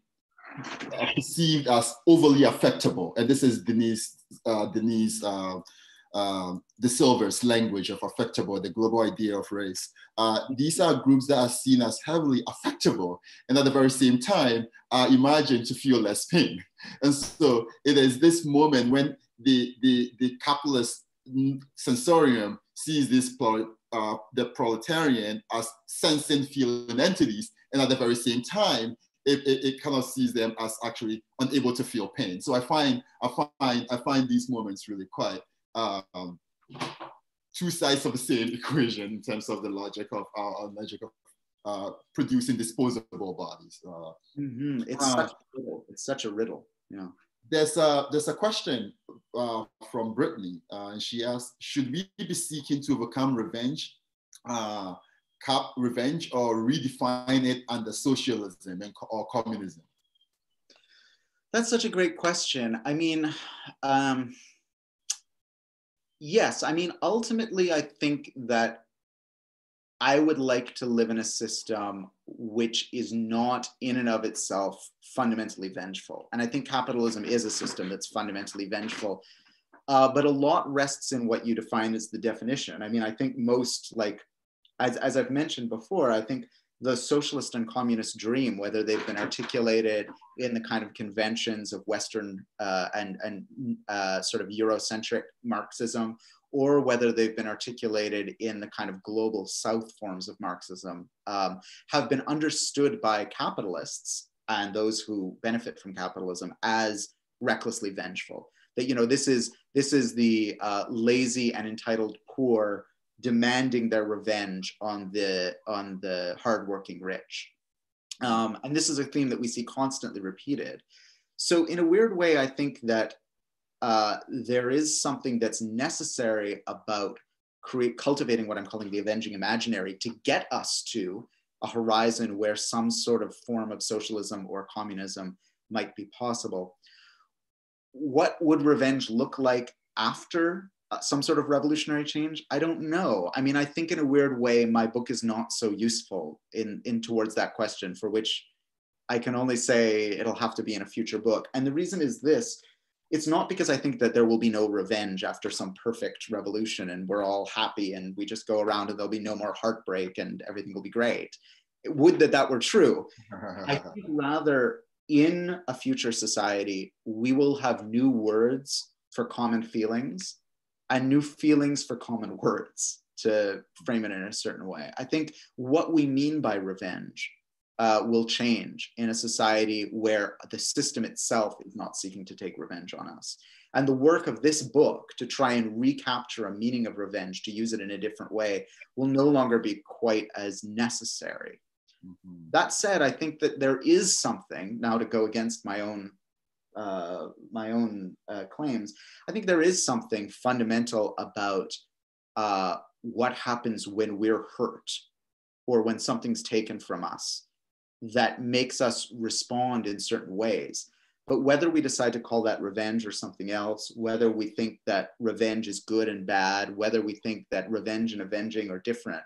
perceived as overly affectable. And this is Denise, uh, Denise uh, uh, da Silva's language of affectable, the global idea of race. Uh, these are groups that are seen as heavily affectable and at the very same time are imagined to feel less pain. And so it is this moment when the, the, the capitalist sensorium sees this uh, the proletarian as sensing feeling entities and at the very same time it, it, it, kind of sees them as actually unable to feel pain. So I find I find I find these moments really quite um, two sides of the same equation in terms of the logic of uh, logic of uh, producing disposable bodies. Uh, mm-hmm. It's uh, such a riddle. It's such a riddle. Yeah. There's a there's a question uh, from Brittany, uh, and she asks, should we be seeking to overcome revenge? Cap revenge or redefine it under socialism and, or communism? That's such a great question. I mean, um, yes, I mean, ultimately, I think that I would like to live in a system which is not in and of itself fundamentally vengeful. And I think capitalism is a system that's fundamentally vengeful. Uh, but a lot rests in what you define as the definition. I mean, I think most like as, as I've mentioned before, I think the socialist and communist dream, whether they've been articulated in the kind of conventions of Western uh, and, and uh, sort of Eurocentric Marxism, or whether they've been articulated in the kind of global South forms of Marxism, um, have been understood by capitalists and those who benefit from capitalism as recklessly vengeful. That you know this is this is the uh, lazy and entitled poor demanding their revenge on the on the hardworking rich. Um, and this is a theme that we see constantly repeated. So in a weird way, I think that uh, there is something that's necessary about create cultivating what I'm calling the avenging imaginary to get us to a horizon where some sort of form of socialism or communism might be possible. What would revenge look like after Uh, some sort of revolutionary change? I don't know. I mean, I think in a weird way, my book is not so useful in, in towards that question, for which I can only say it'll have to be in a future book. And the reason is this it's not because I think that there will be no revenge after some perfect revolution and we're all happy and we just go around and there'll be no more heartbreak and everything will be great. Would that that were true. I think rather in a future society, we will have new words for common feelings and new feelings for common words to frame it in a certain way. I think what we mean by revenge uh, will change in a society where the system itself is not seeking to take revenge on us. And the work of this book to try and recapture a meaning of revenge, to use it in a different way, will no longer be quite as necessary. Mm-hmm. That said, I think that there is something now to go against my own uh, my own uh, claims. I think there is something fundamental about uh, what happens when we're hurt or when something's taken from us that makes us respond in certain ways. But whether we decide to call that revenge or something else, whether we think that revenge is good and bad, whether we think that revenge and avenging are different,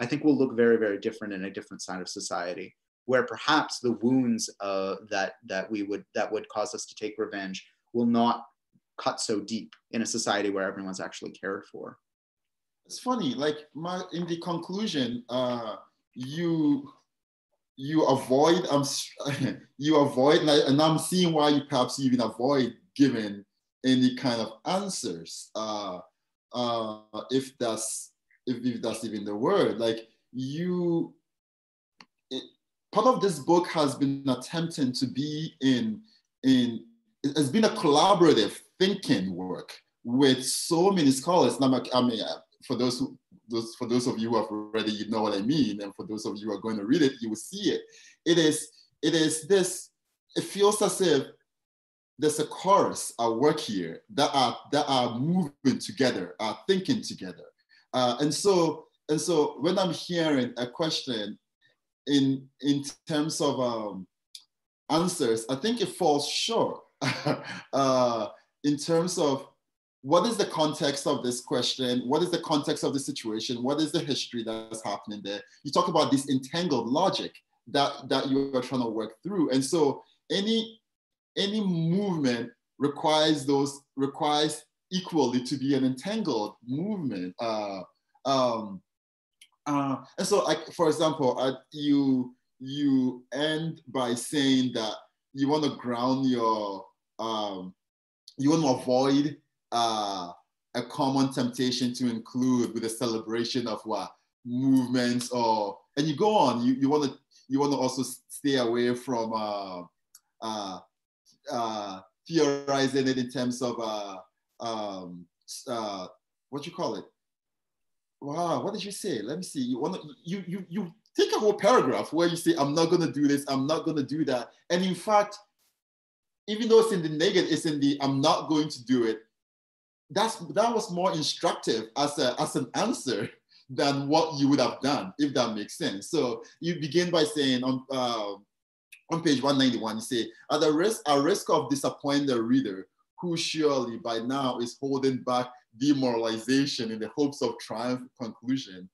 I think we'll look very, very different in a different side of society, where perhaps the wounds uh, that that we would that would cause us to take revenge will not cut so deep in a society where everyone's actually cared for. It's funny, like my in the conclusion, uh, you you avoid um you avoid and I'm seeing why you perhaps even avoid giving any kind of answers uh uh if that's if, if that's even the word like you part of this book has been attempting to be in in it has been a collaborative thinking work with so many scholars I mean for those who those for those of you who have read it, you know what I mean, and for those of you who are going to read it, you will see it. It is it is this. It feels as if there's a chorus at work here that are that are moving together, are thinking together, uh, and so and so when I'm hearing a question in in terms of um, answers, I think it falls short uh, in terms of what is the context of this question? What is the context of the situation? What is the history that's happening there? You talk about this entangled logic that, that you are trying to work through. And so any, any movement requires those, requires equally to be an entangled movement. Uh, um, uh, and so like, for example, uh, you, you end by saying that you want to ground your, um, you want to avoid uh, a common temptation to include with a celebration of what movements or and you go on. You, you want to you want to also stay away from uh, uh, uh, theorizing it in terms of uh, um, uh, what you call it wow what did you say? Let me see. You want you you you take a whole paragraph where you say i'm not going to do this i'm not going to do that. And in fact even though it's in the negative it's in the i'm not going to do it that's that was more instructive as a as an answer than what you would have done if that makes sense. So you begin by saying on uh, on page 191, you say, at the risk at risk of disappointing the reader, who surely by now is holding back demoralization in the hopes of triumph conclusion.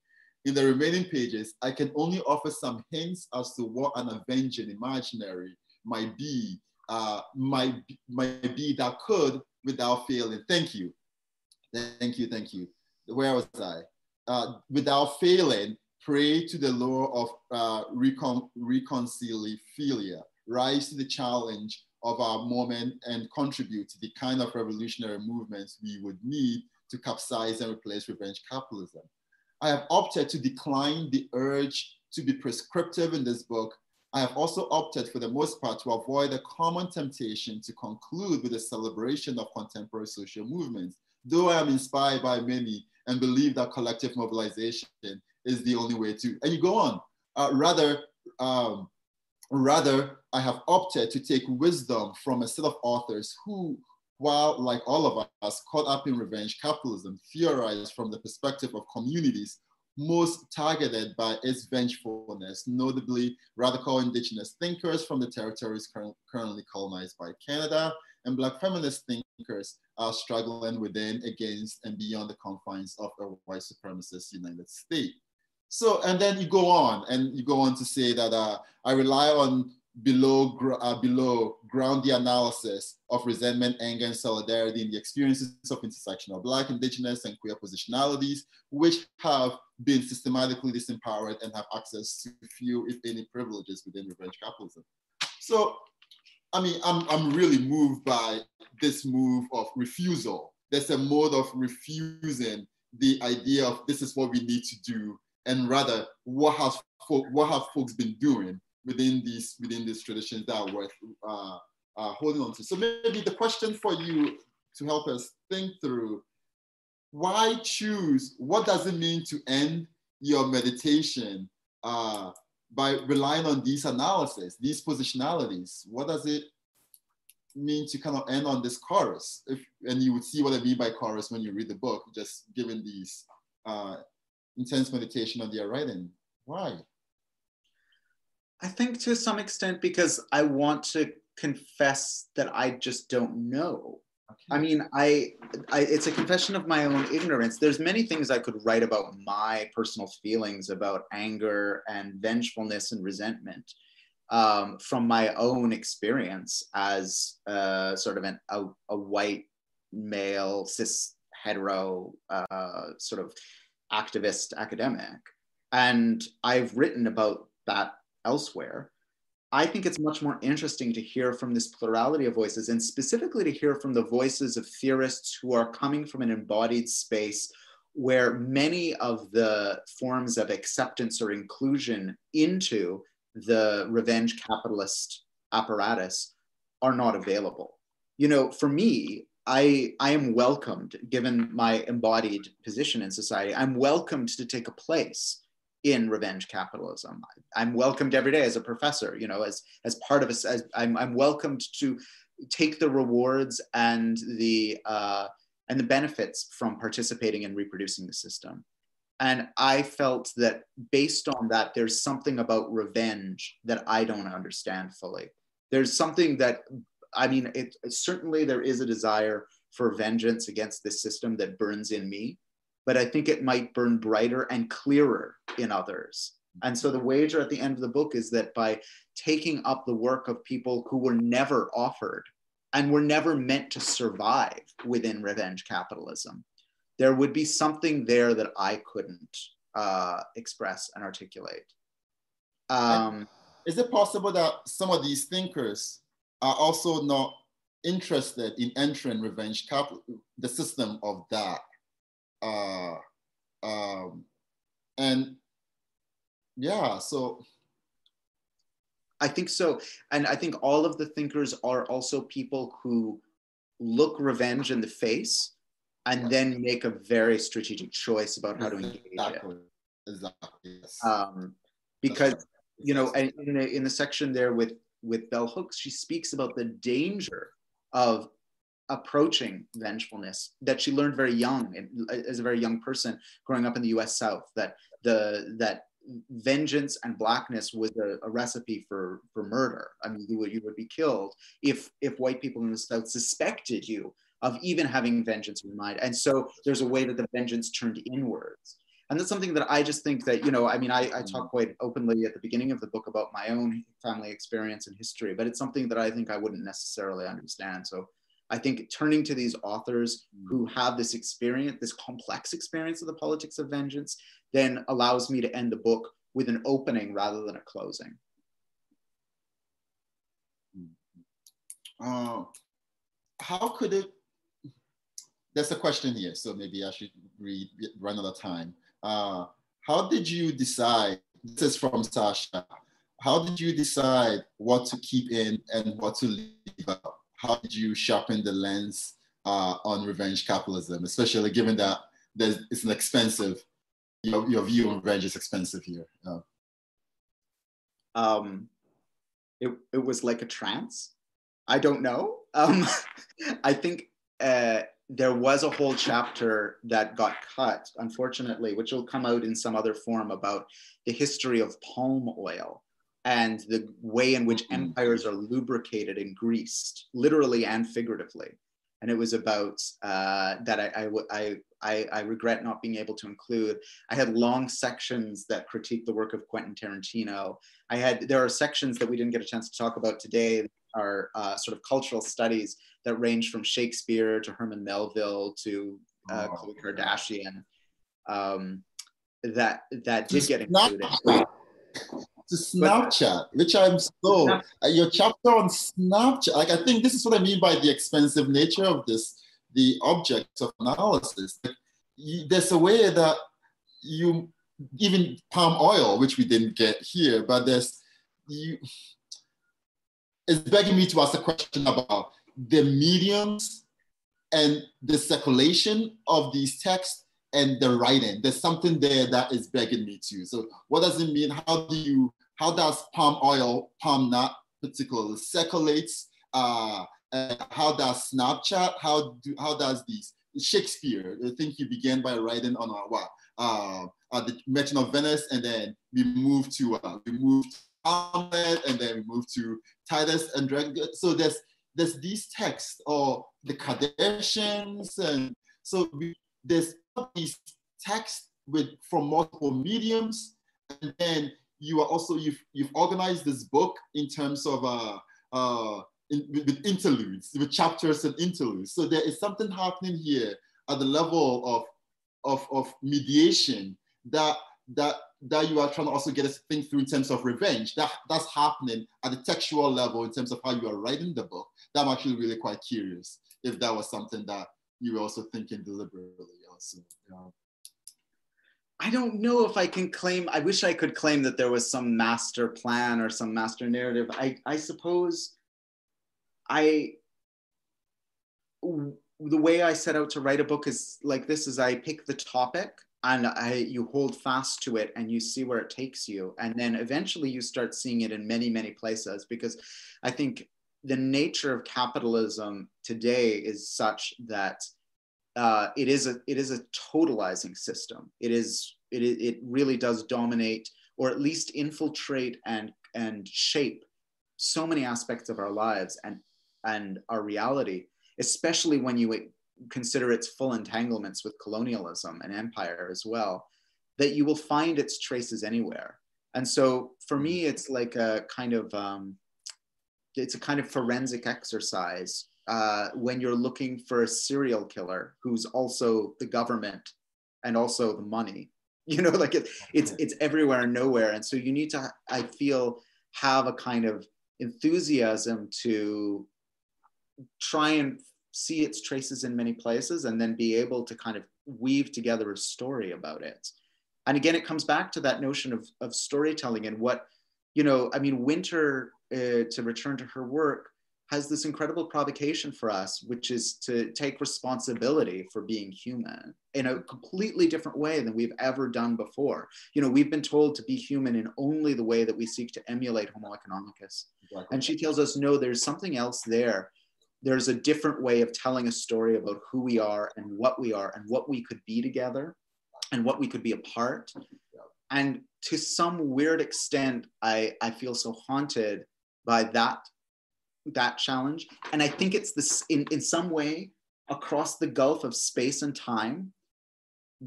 In the remaining pages, I can only offer some hints as to what an avenging imaginary might be, uh, might, might be that could, without failing. Thank you. Thank you, thank you. Where was I? Uh, without failing, pray to the law of uh, recon- reconciliophilia, rise to the challenge of our moment and contribute to the kind of revolutionary movements we would need to capsize and replace revenge capitalism. I have opted to decline the urge to be prescriptive in this book. I have also opted, for the most part, to avoid the common temptation to conclude with a celebration of contemporary social movements, though I am inspired by many and believe that collective mobilization is the only way to. And you go on. Uh, rather, um, rather, I have opted to take wisdom from a set of authors who, while like all of us caught up in revenge capitalism, theorize from the perspective of communities most targeted by its vengefulness, notably radical indigenous thinkers from the territories cur currently colonized by Canada, and Black feminist thinkers are struggling within, against, and beyond the confines of a white supremacist United States. So, and then you go on, and you go on to say that uh, I rely on below, uh, below ground the analysis of resentment, anger, and solidarity in the experiences of intersectional Black, Indigenous, and queer positionalities, which have been systematically disempowered and have access to few, if any, privileges within revenge capitalism. So, I mean, I'm, I'm really moved by this move of refusal. There's a mode of refusing the idea of this is what we need to do, and rather what has what have folks been doing within these within these traditions that are worth uh, uh, holding on to. So maybe the question for you to help us think through why choose? What does it mean to end your meditation uh, by relying on these analyses, these positionalities? What does it mean to kind of end on this chorus? If, and you would see what I mean by chorus when you read the book, just given these uh, intense meditation on their writing. Why? I think to some extent because I want to confess that I just don't know. Okay. I mean, I, I, it's a confession of my own ignorance. There's many things I could write about my personal feelings about anger and vengefulness and resentment um, from my own experience as uh, sort of an, a, a white male cis hetero uh, sort of activist academic. And I've written about that elsewhere. I think it's much more interesting to hear from this plurality of voices and specifically to hear from the voices of theorists who are coming from an embodied space where many of the forms of acceptance or inclusion into the revenge capitalist apparatus are not available. You know, for me, I, I am welcomed, given my embodied position in society, I'm welcomed to take a place in revenge capitalism. I'm welcomed every day as a professor, you know, as, as part of us, as I'm, I'm welcomed to take the rewards and the, uh, and the benefits from participating and reproducing the system. And I felt that based on that, there's something about revenge that I don't understand fully. There's something that, I mean, it, certainly there is a desire for vengeance against this system that burns in me but I think it might burn brighter and clearer in others. And so the wager at the end of the book is that by taking up the work of people who were never offered and were never meant to survive within revenge capitalism, there would be something there that I couldn't uh, express and articulate. Um, is it possible that some of these thinkers are also not interested in entering revenge capital, the system of that? uh, um, and yeah, so I think so. And I think all of the thinkers are also people who look revenge in the face and then make a very strategic choice about how to engage exactly. it. Exactly. Yes. Um, because you know, in the, in the section there with with Bell Hooks, she speaks about the danger of approaching vengefulness that she learned very young uh, as a very young person growing up in the US South that the that vengeance and blackness was a, a, recipe for for murder. I mean you would you would be killed if if white people in the south suspected you of even having vengeance in mind. And so there's a way that the vengeance turned inwards and that's something that i just think that you know i mean I, I talk quite openly at the beginning of the book about my own family experience and history but it's something that i think i wouldn't necessarily understand so I think turning to these authors who have this experience, this complex experience of the politics of vengeance, then allows me to end the book with an opening rather than a closing. Uh, how could it? There's a question here, so maybe I should read run out of time. Uh, how did you decide? This is from Sasha. How did you decide what to keep in and what to leave out? How did you sharpen the lens uh, on revenge capitalism, especially given that there's, it's an expensive, your, your view on revenge is expensive here? Um, it, it was like a trance. I don't know. Um, I think uh, there was a whole chapter that got cut, unfortunately, which will come out in some other form about the history of palm oil and the way in which mm-hmm. empires are lubricated and greased, literally and figuratively. And it was about uh, that I, I, I, I, regret not being able to include. I had long sections that critique the work of Quentin Tarantino. I had, there are sections that we didn't get a chance to talk about today are uh, sort of cultural studies that range from Shakespeare to Herman Melville to uh, oh. Khloe Kardashian um, that that did get included. To Snapchat, which I'm so uh, your chapter on Snapchat. Like I think this is what I mean by the expensive nature of this, the object of analysis. Like, you, there's a way that you even palm oil, which we didn't get here, but there's you is begging me to ask a question about the mediums and the circulation of these texts and the writing. There's something there that is begging me to. So what does it mean? How do you, how does palm oil, palm nut particularly circulates? Uh, how does Snapchat, how do, how does these, Shakespeare, I think he began by writing on a, what, uh, uh, the Merchant of Venice, and then we moved to, uh, we moved And then we move to Titus and. So there's there's these texts or the Kardashians, and so we, there's these texts with from multiple mediums, and then you are also you've you've organized this book in terms of uh uh in, with interludes, with chapters and interludes. So there is something happening here at the level of of of mediation that that that you are trying to also get us to think through in terms of revenge. That that's happening at the textual level in terms of how you are writing the book. That I'm actually really quite curious if that was something that you were also thinking deliberately. Also, yeah. I don't know if I can claim. I wish I could claim that there was some master plan or some master narrative. I I suppose I the way I set out to write a book is like this: is I pick the topic and I, you hold fast to it and you see where it takes you. And then eventually you start seeing it in many many places because i think the nature of capitalism today is such that uh, it is a it is a totalizing system. It is it, it really does dominate or at least infiltrate and and shape so many aspects of our lives and and our reality especially when you consider its full entanglements with colonialism and empire as well, that you will find its traces anywhere. And so for me, it's like a kind of um, it's a kind of forensic exercise uh, when you're looking for a serial killer who's also the government and also the money. You know, like it, it's it's everywhere and nowhere. And so you need to, I feel, have a kind of enthusiasm to try and see its traces in many places and then be able to kind of weave together a story about it. And again, it comes back to that notion of, of storytelling and what, you know, I mean, Wynter, uh, to return to her work, has this incredible provocation for us, which is to take responsibility for being human in a completely different way than we've ever done before. You know, we've been told to be human in only the way that we seek to emulate Homo economicus. Exactly. And she tells us, no, there's something else there there's a different way of telling a story about who we are and what we are and what we could be together and what we could be apart. And to some weird extent, I, I feel so haunted by that, that challenge. And I think it's this in, in some way across the gulf of space and time,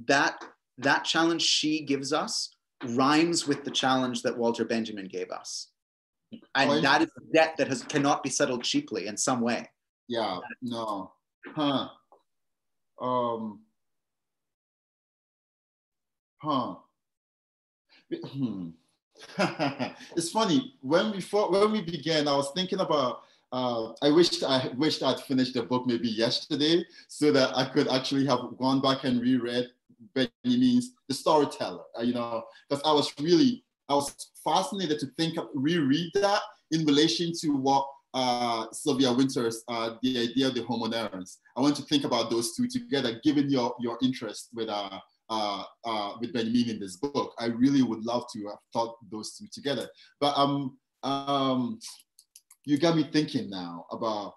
that that challenge she gives us rhymes with the challenge that Walter Benjamin gave us. And that is a debt that has, cannot be settled cheaply in some way Yeah, no. Huh. Um, huh. Hmm. it's funny when we fought, when we began, I was thinking about. Uh, I wished I wished I'd finished the book maybe yesterday, so that I could actually have gone back and reread Benjamin's The Storyteller. Uh, you know, because I was really I was fascinated to think of reread that in relation to what uh, Sylvia Wynter's, uh, the idea of the homo narrans. I want to think about those two together, given your your interest with uh, uh, uh, with Benjamin in this book. I really would love to have thought those two together. But um, um, you got me thinking now about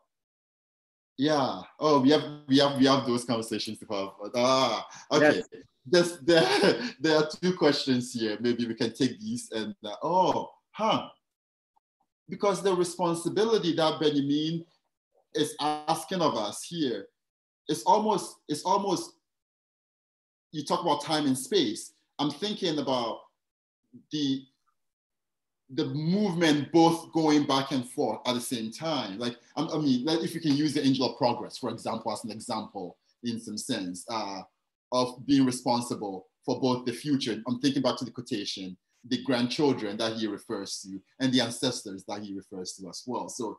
yeah. Oh, we have we have we have those conversations to have. Ah, okay. Yes. There's, there, there are two questions here. Maybe we can take these and uh, oh, huh because the responsibility that Benjamin is asking of us here is almost, it's almost, you talk about time and space. I'm thinking about the the movement both going back and forth at the same time. Like, I mean, like if you can use the angel of progress, for example, as an example in some sense uh, of being responsible for both the future. I'm thinking back to the quotation the grandchildren that he refers to and the ancestors that he refers to as well. So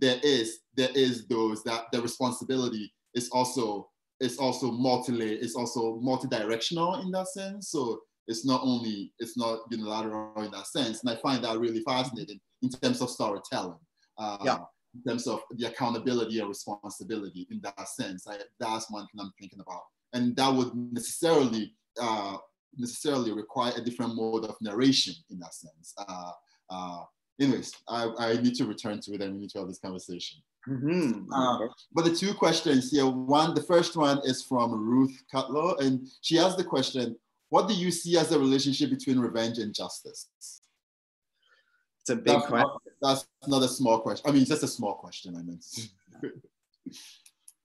there is there is those that the responsibility is also is also multi it's also multi-directional in that sense. So it's not only it's not unilateral in that sense. And I find that really fascinating in terms of storytelling. Uh, yeah. In terms of the accountability and responsibility in that sense, I, that's one thing I'm thinking about, and that would necessarily uh, necessarily require a different mode of narration in that sense. Uh, uh, anyways, I, I need to return to it and we need to have this conversation. Mm-hmm. Uh, but the two questions here, one, the first one is from Ruth Cutler, and she asked the question, what do you see as the relationship between revenge and justice? It's a big that's question. Not, that's not a small question. I mean, it's just a small question, I meant.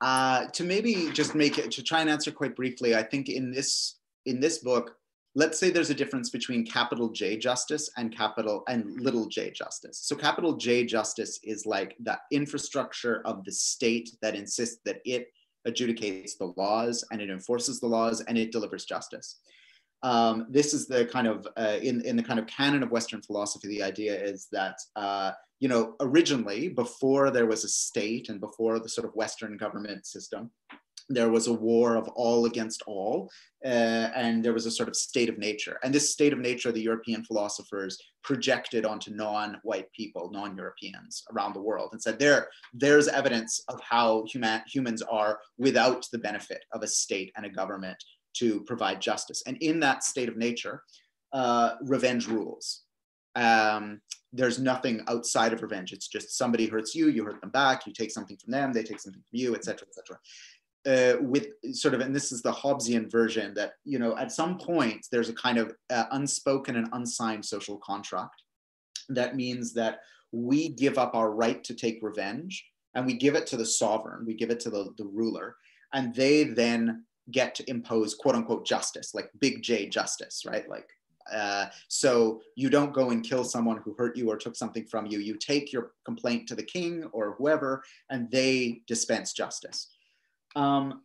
uh, to maybe just make it, to try and answer quite briefly, I think in this in this book, let's say there's a difference between capital J justice and capital and little j justice. So capital J justice is like the infrastructure of the state that insists that it adjudicates the laws and it enforces the laws and it delivers justice. Um, this is the kind of uh, in in the kind of canon of Western philosophy. The idea is that uh, you know originally before there was a state and before the sort of Western government system, there was a war of all against all, uh, and there was a sort of state of nature. And this state of nature, the European philosophers projected onto non-white people, non-Europeans around the world, and said there, there's evidence of how human, humans are without the benefit of a state and a government to provide justice. And in that state of nature, uh, revenge rules. Um, there's nothing outside of revenge. It's just somebody hurts you, you hurt them back, you take something from them, they take something from you, etc., etc uh, with sort of, and this is the Hobbesian version that, you know, at some point there's a kind of uh, unspoken and unsigned social contract. That means that we give up our right to take revenge and we give it to the sovereign, we give it to the, the ruler, and they then get to impose quote unquote justice, like big J justice, right? Like, uh, so you don't go and kill someone who hurt you or took something from you. You take your complaint to the king or whoever, and they dispense justice. Um,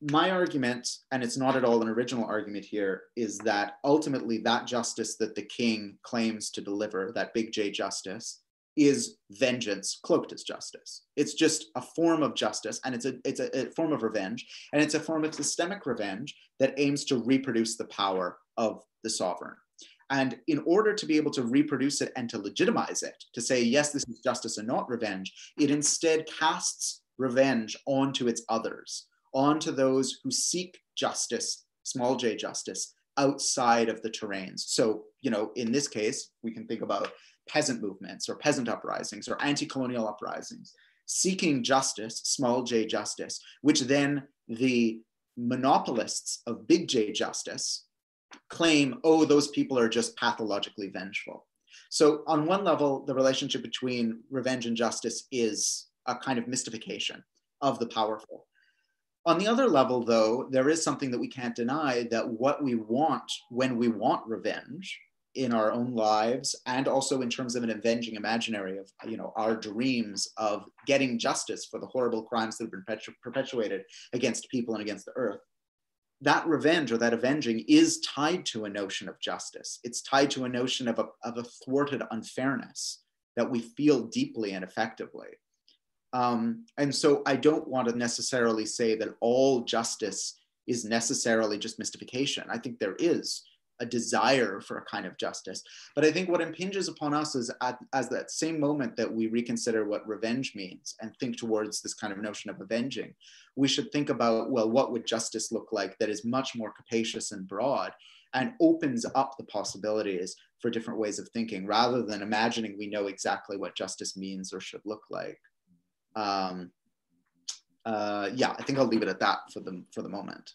my argument, and it's not at all an original argument here, is that ultimately that justice that the king claims to deliver, that big J justice, is vengeance cloaked as justice. It's just a form of justice, and it's a it's a, a form of revenge, and it's a form of systemic revenge that aims to reproduce the power of the sovereign. And in order to be able to reproduce it and to legitimize it, to say, yes, this is justice and not revenge, it instead casts revenge onto its others, onto those who seek justice, small j justice, outside of the terrains. So, you know, in this case, we can think about peasant movements or peasant uprisings or anti colonial uprisings, seeking justice, small j justice, which then the monopolists of big J justice claim, oh, those people are just pathologically vengeful. So, on one level, the relationship between revenge and justice is a kind of mystification of the powerful. On the other level, though, there is something that we can't deny that what we want when we want revenge in our own lives and also in terms of an avenging imaginary of you know our dreams of getting justice for the horrible crimes that have been perpetu- perpetuated against people and against the earth that revenge or that avenging is tied to a notion of justice it's tied to a notion of a, of a thwarted unfairness that we feel deeply and effectively um, and so i don't want to necessarily say that all justice is necessarily just mystification i think there is a desire for a kind of justice. But I think what impinges upon us is at, as that same moment that we reconsider what revenge means and think towards this kind of notion of avenging, we should think about, well, what would justice look like that is much more capacious and broad and opens up the possibilities for different ways of thinking rather than imagining we know exactly what justice means or should look like. Um, uh, yeah, I think I'll leave it at that for the, for the moment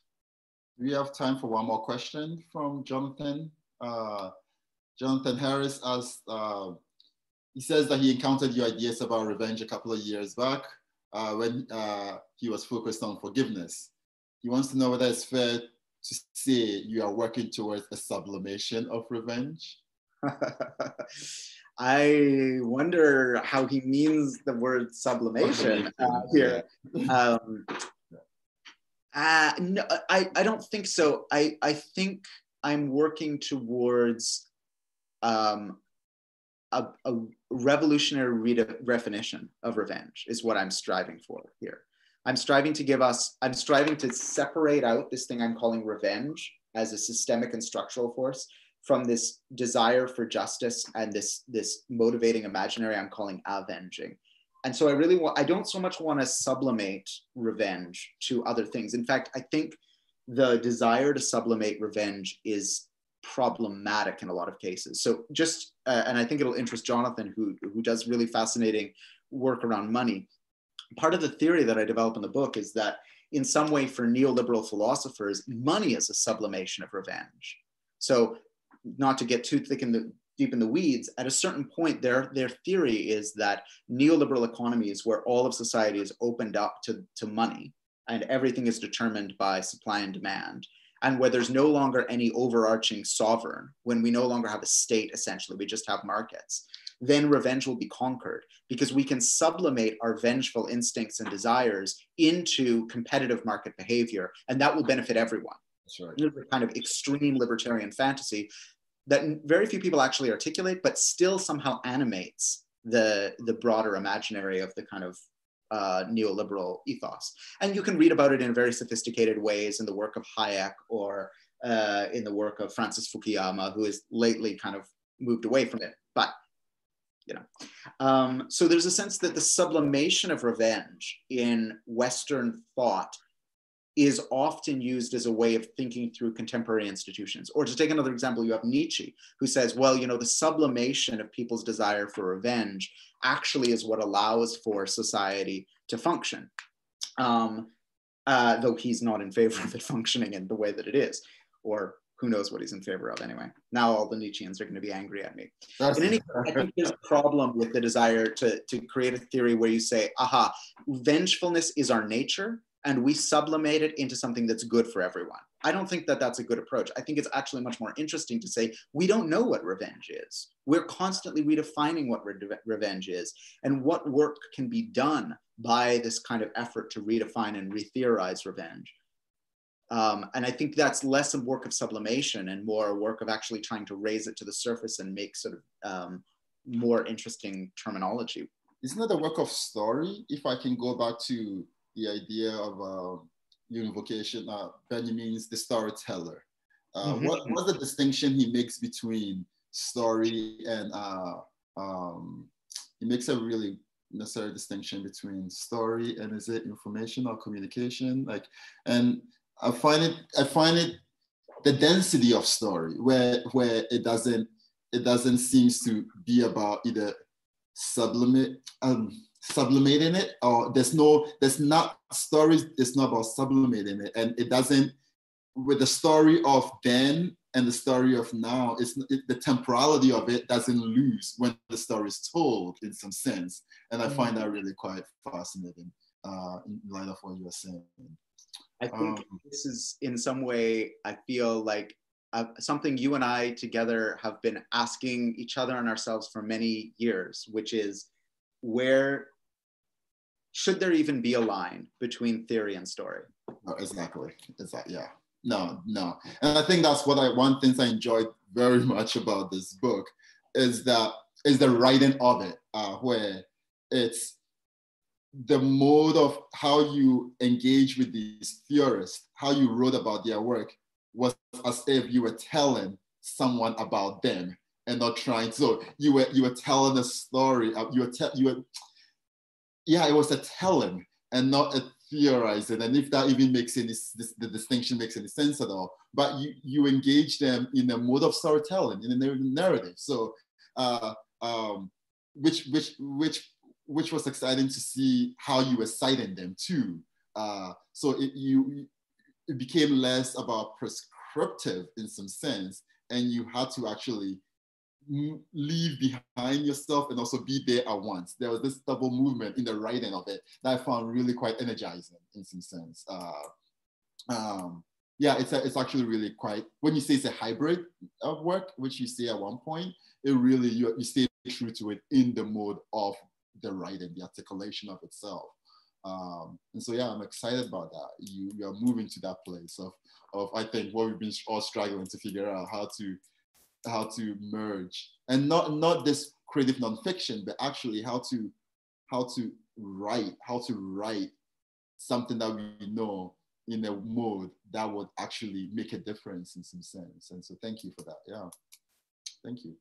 we have time for one more question from Jonathan. Uh, Jonathan Harris asked, uh, he says that he encountered your ideas about revenge a couple of years back uh, when uh, he was focused on forgiveness. He wants to know whether it's fair to say you are working towards a sublimation of revenge. I wonder how he means the word sublimation uh, here. Um, uh, no, I, I don't think so. I, I think I'm working towards um, a, a revolutionary redefinition of revenge is what I'm striving for here. I'm striving to give us, I'm striving to separate out this thing I'm calling revenge as a systemic and structural force from this desire for justice and this, this motivating imaginary I'm calling avenging. And so i really want i don't so much want to sublimate revenge to other things. In fact i think the desire to sublimate revenge is problematic in a lot of cases. So just uh, and i think it'll interest jonathan who who does really fascinating work around money. Part of the theory that i develop in the book is that in some way for neoliberal philosophers money is a sublimation of revenge. So not to get too thick in the deep in the weeds, at a certain point, their, their theory is that neoliberal economies where all of society is opened up to, to money and everything is determined by supply and demand, and where there's no longer any overarching sovereign, when we no longer have a state, essentially, we just have markets, then revenge will be conquered because we can sublimate our vengeful instincts and desires into competitive market behavior, and that will benefit everyone. Right. kind of extreme libertarian fantasy that very few people actually articulate, but still somehow animates the, the broader imaginary of the kind of uh, neoliberal ethos. And you can read about it in very sophisticated ways in the work of Hayek or uh, in the work of Francis Fukuyama, who has lately kind of moved away from it. But you know, um, so there's a sense that the sublimation of revenge in Western thought is often used as a way of thinking through contemporary institutions. Or to take another example, you have Nietzsche, who says, well, you know, the sublimation of people's desire for revenge actually is what allows for society to function. Um, uh, though he's not in favor of it functioning in the way that it is, or who knows what he's in favor of anyway. Now all the Nietzscheans are going to be angry at me. That's in any case, I think there's a problem with the desire to, to create a theory where you say, aha, vengefulness is our nature, and we sublimate it into something that's good for everyone. I don't think that that's a good approach. I think it's actually much more interesting to say we don't know what revenge is. We're constantly redefining what re- revenge is and what work can be done by this kind of effort to redefine and re-theorize revenge. Um, and I think that's less a work of sublimation and more a work of actually trying to raise it to the surface and make sort of um, more interesting terminology. Isn't it a work of story? If I can go back to the idea of uh, univocation, uh, Benjamin's the storyteller. Uh, mm-hmm. what, what's the distinction he makes between story and uh, um, he makes a really necessary distinction between story and is it information or communication like and i find it i find it the density of story where where it doesn't it doesn't seem to be about either sublimate um sublimating it or there's no there's not stories it's not about sublimating it. And it doesn't with the story of then and the story of now it's it, the temporality of it doesn't lose when the story is told in some sense. And i find that really quite fascinating uh, in light of what you're saying. I think um, this is in some way i feel like uh, something you and I together have been asking each other and ourselves for many years, which is where should there even be a line between theory and story? Oh, exactly. Exactly. Yeah. No, no. And I think that's what I one things I enjoyed very much about this book is that is the writing of it, uh, where it's the mode of how you engage with these theorists, how you wrote about their work was as if you were telling someone about them and not trying. So you were you were telling a story. You were te- you were yeah, it was a telling and not a theorizing. And if that even makes any this, the distinction makes any sense at all, but you you engage them in a mode of storytelling in a narrative. So uh, um, which which which which was exciting to see how you were citing them too. Uh, so it, you it became less about prescriptive in some sense, and you had to actually leave behind yourself and also be there at once. There was this double movement in the writing of it that I found really quite energizing in some sense. Uh, um, yeah, it's, a, it's actually really quite, when you say it's a hybrid of work, which you say at one point, it really, you, you stay true to it in the mode of the writing, the articulation of itself. Um, and so, yeah, I'm excited about that. You, you are moving to that place of, of, I think, what we've been all struggling to figure out how to how to merge and not not this creative nonfiction, but actually how to how to write, how to write something that we know in a mode that would actually make a difference in some sense. And so thank you for that. Yeah. Thank you.